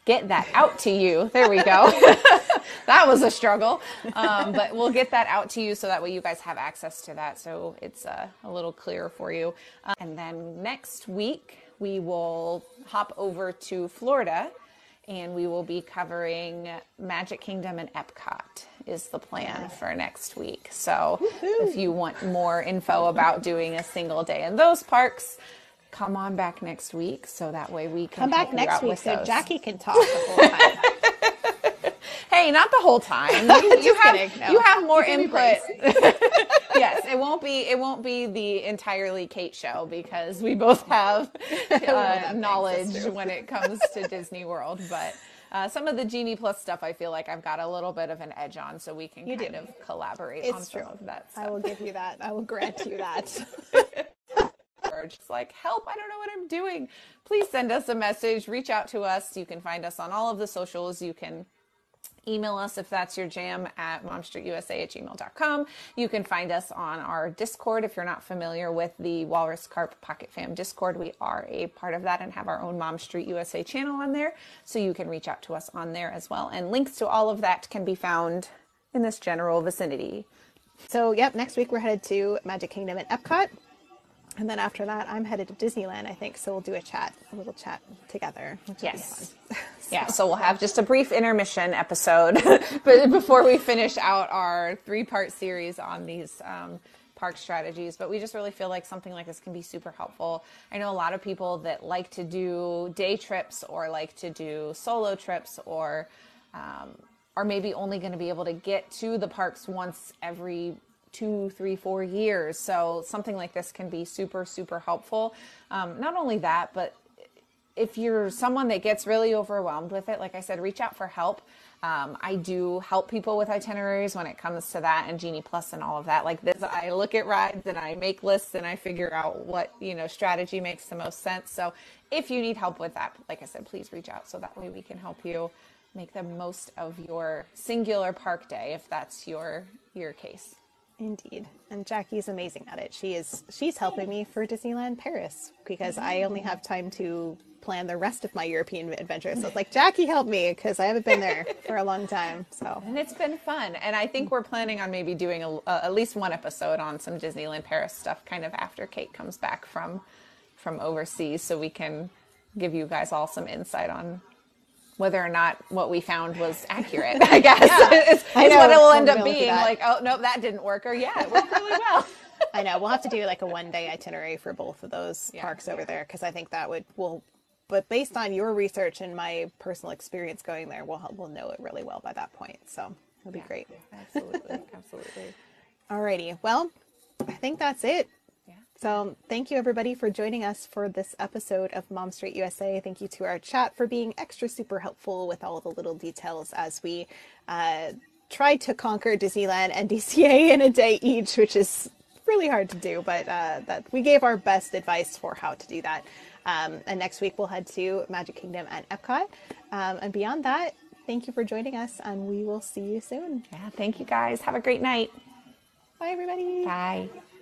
get that out to you. There we go. that was a struggle, um, but we'll get that out to you so that way you guys have access to that, so it's uh, a little clearer for you. Um, and then next week we will hop over to Florida and we will be covering Magic Kingdom and Epcot is the plan for next week. So Woo-hoo. if you want more info about doing a single day in those parks, come on back next week so that way we can come back next week so those. Jacque can talk the whole time. hey, not the whole time. You, you have no. you have more input. yes, it won't be it won't be the entirely Kate show because we both have uh, knowledge when it comes to Disney World, but. Uh, some of the Genie Plus stuff, I feel like I've got a little bit of an edge on, so we can you kind do. of collaborate it's on true. some of that. Stuff. I will give you that. I will grant you that. Just like, help, I don't know what I'm doing. Please send us a message, reach out to us. You can find us on all of the socials. You can email us if that's your jam at momstreetusa at gmail.com. You can find us on our Discord if you're not familiar with the Walrus Carp Pocket Fam Discord. We are a part of that and have our own Mom Street USA channel on there. So you can reach out to us on there as well. And links to all of that can be found in this general vicinity. So, yep, next week we're headed to Magic Kingdom at Epcot. And then after that, I'm headed to Disneyland, I think. So we'll do a chat, a little chat together. yes. so. Yeah. So we'll have just a brief intermission episode but before we finish out our three part series on these um, park strategies. But we just really feel like something like this can be super helpful. I know a lot of people that like to do day trips or like to do solo trips or um, are maybe only going to be able to get to the parks once every two, three, four years. So something like this can be super, super helpful. Um, not only that, but if you're someone that gets really overwhelmed with it, like I said, reach out for help. Um, I do help people with itineraries when it comes to that and Genie Plus and all of that. Like this, I look at rides and I make lists and I figure out what, you know, strategy makes the most sense. So if you need help with that, like I said, please reach out so that way we can help you make the most of your singular park day if that's your your case. Indeed. And Jacque's amazing at it. She is she's helping me for Disneyland Paris because I only have time to plan the rest of my European adventure. So it's like Jacque help me because I haven't been there for a long time. So and it's been fun. And I think we're planning on maybe doing a, uh, at least one episode on some Disneyland Paris stuff kind of after Kate comes back from from overseas so we can give you guys all some insight on whether or not what we found was accurate, I guess, is, I is know. what it will end up gonna look at being. Like, oh, no, that didn't work. Or, yeah, it worked really well. I know we'll have to do like a one day itinerary for both of those Yeah. parks over there because I think that would will. But based on your research and my personal experience going there, we'll we'll know it really well by that point. So it'll be great. Absolutely. Absolutely. Alrighty, well, I think that's it. So thank you everybody for joining us for this episode of Mom Street USA. Thank you to our chat for being extra super helpful with all the little details as we uh, tried to conquer Disneyland and DCA in a day each, which is really hard to do, but uh, that we gave our best advice for how to do that. Um, and next week we'll head to Magic Kingdom and Epcot. Um, and beyond that, thank you for joining us, and we will see you soon. Yeah. Thank you guys. Have a great night. Bye, everybody. Bye.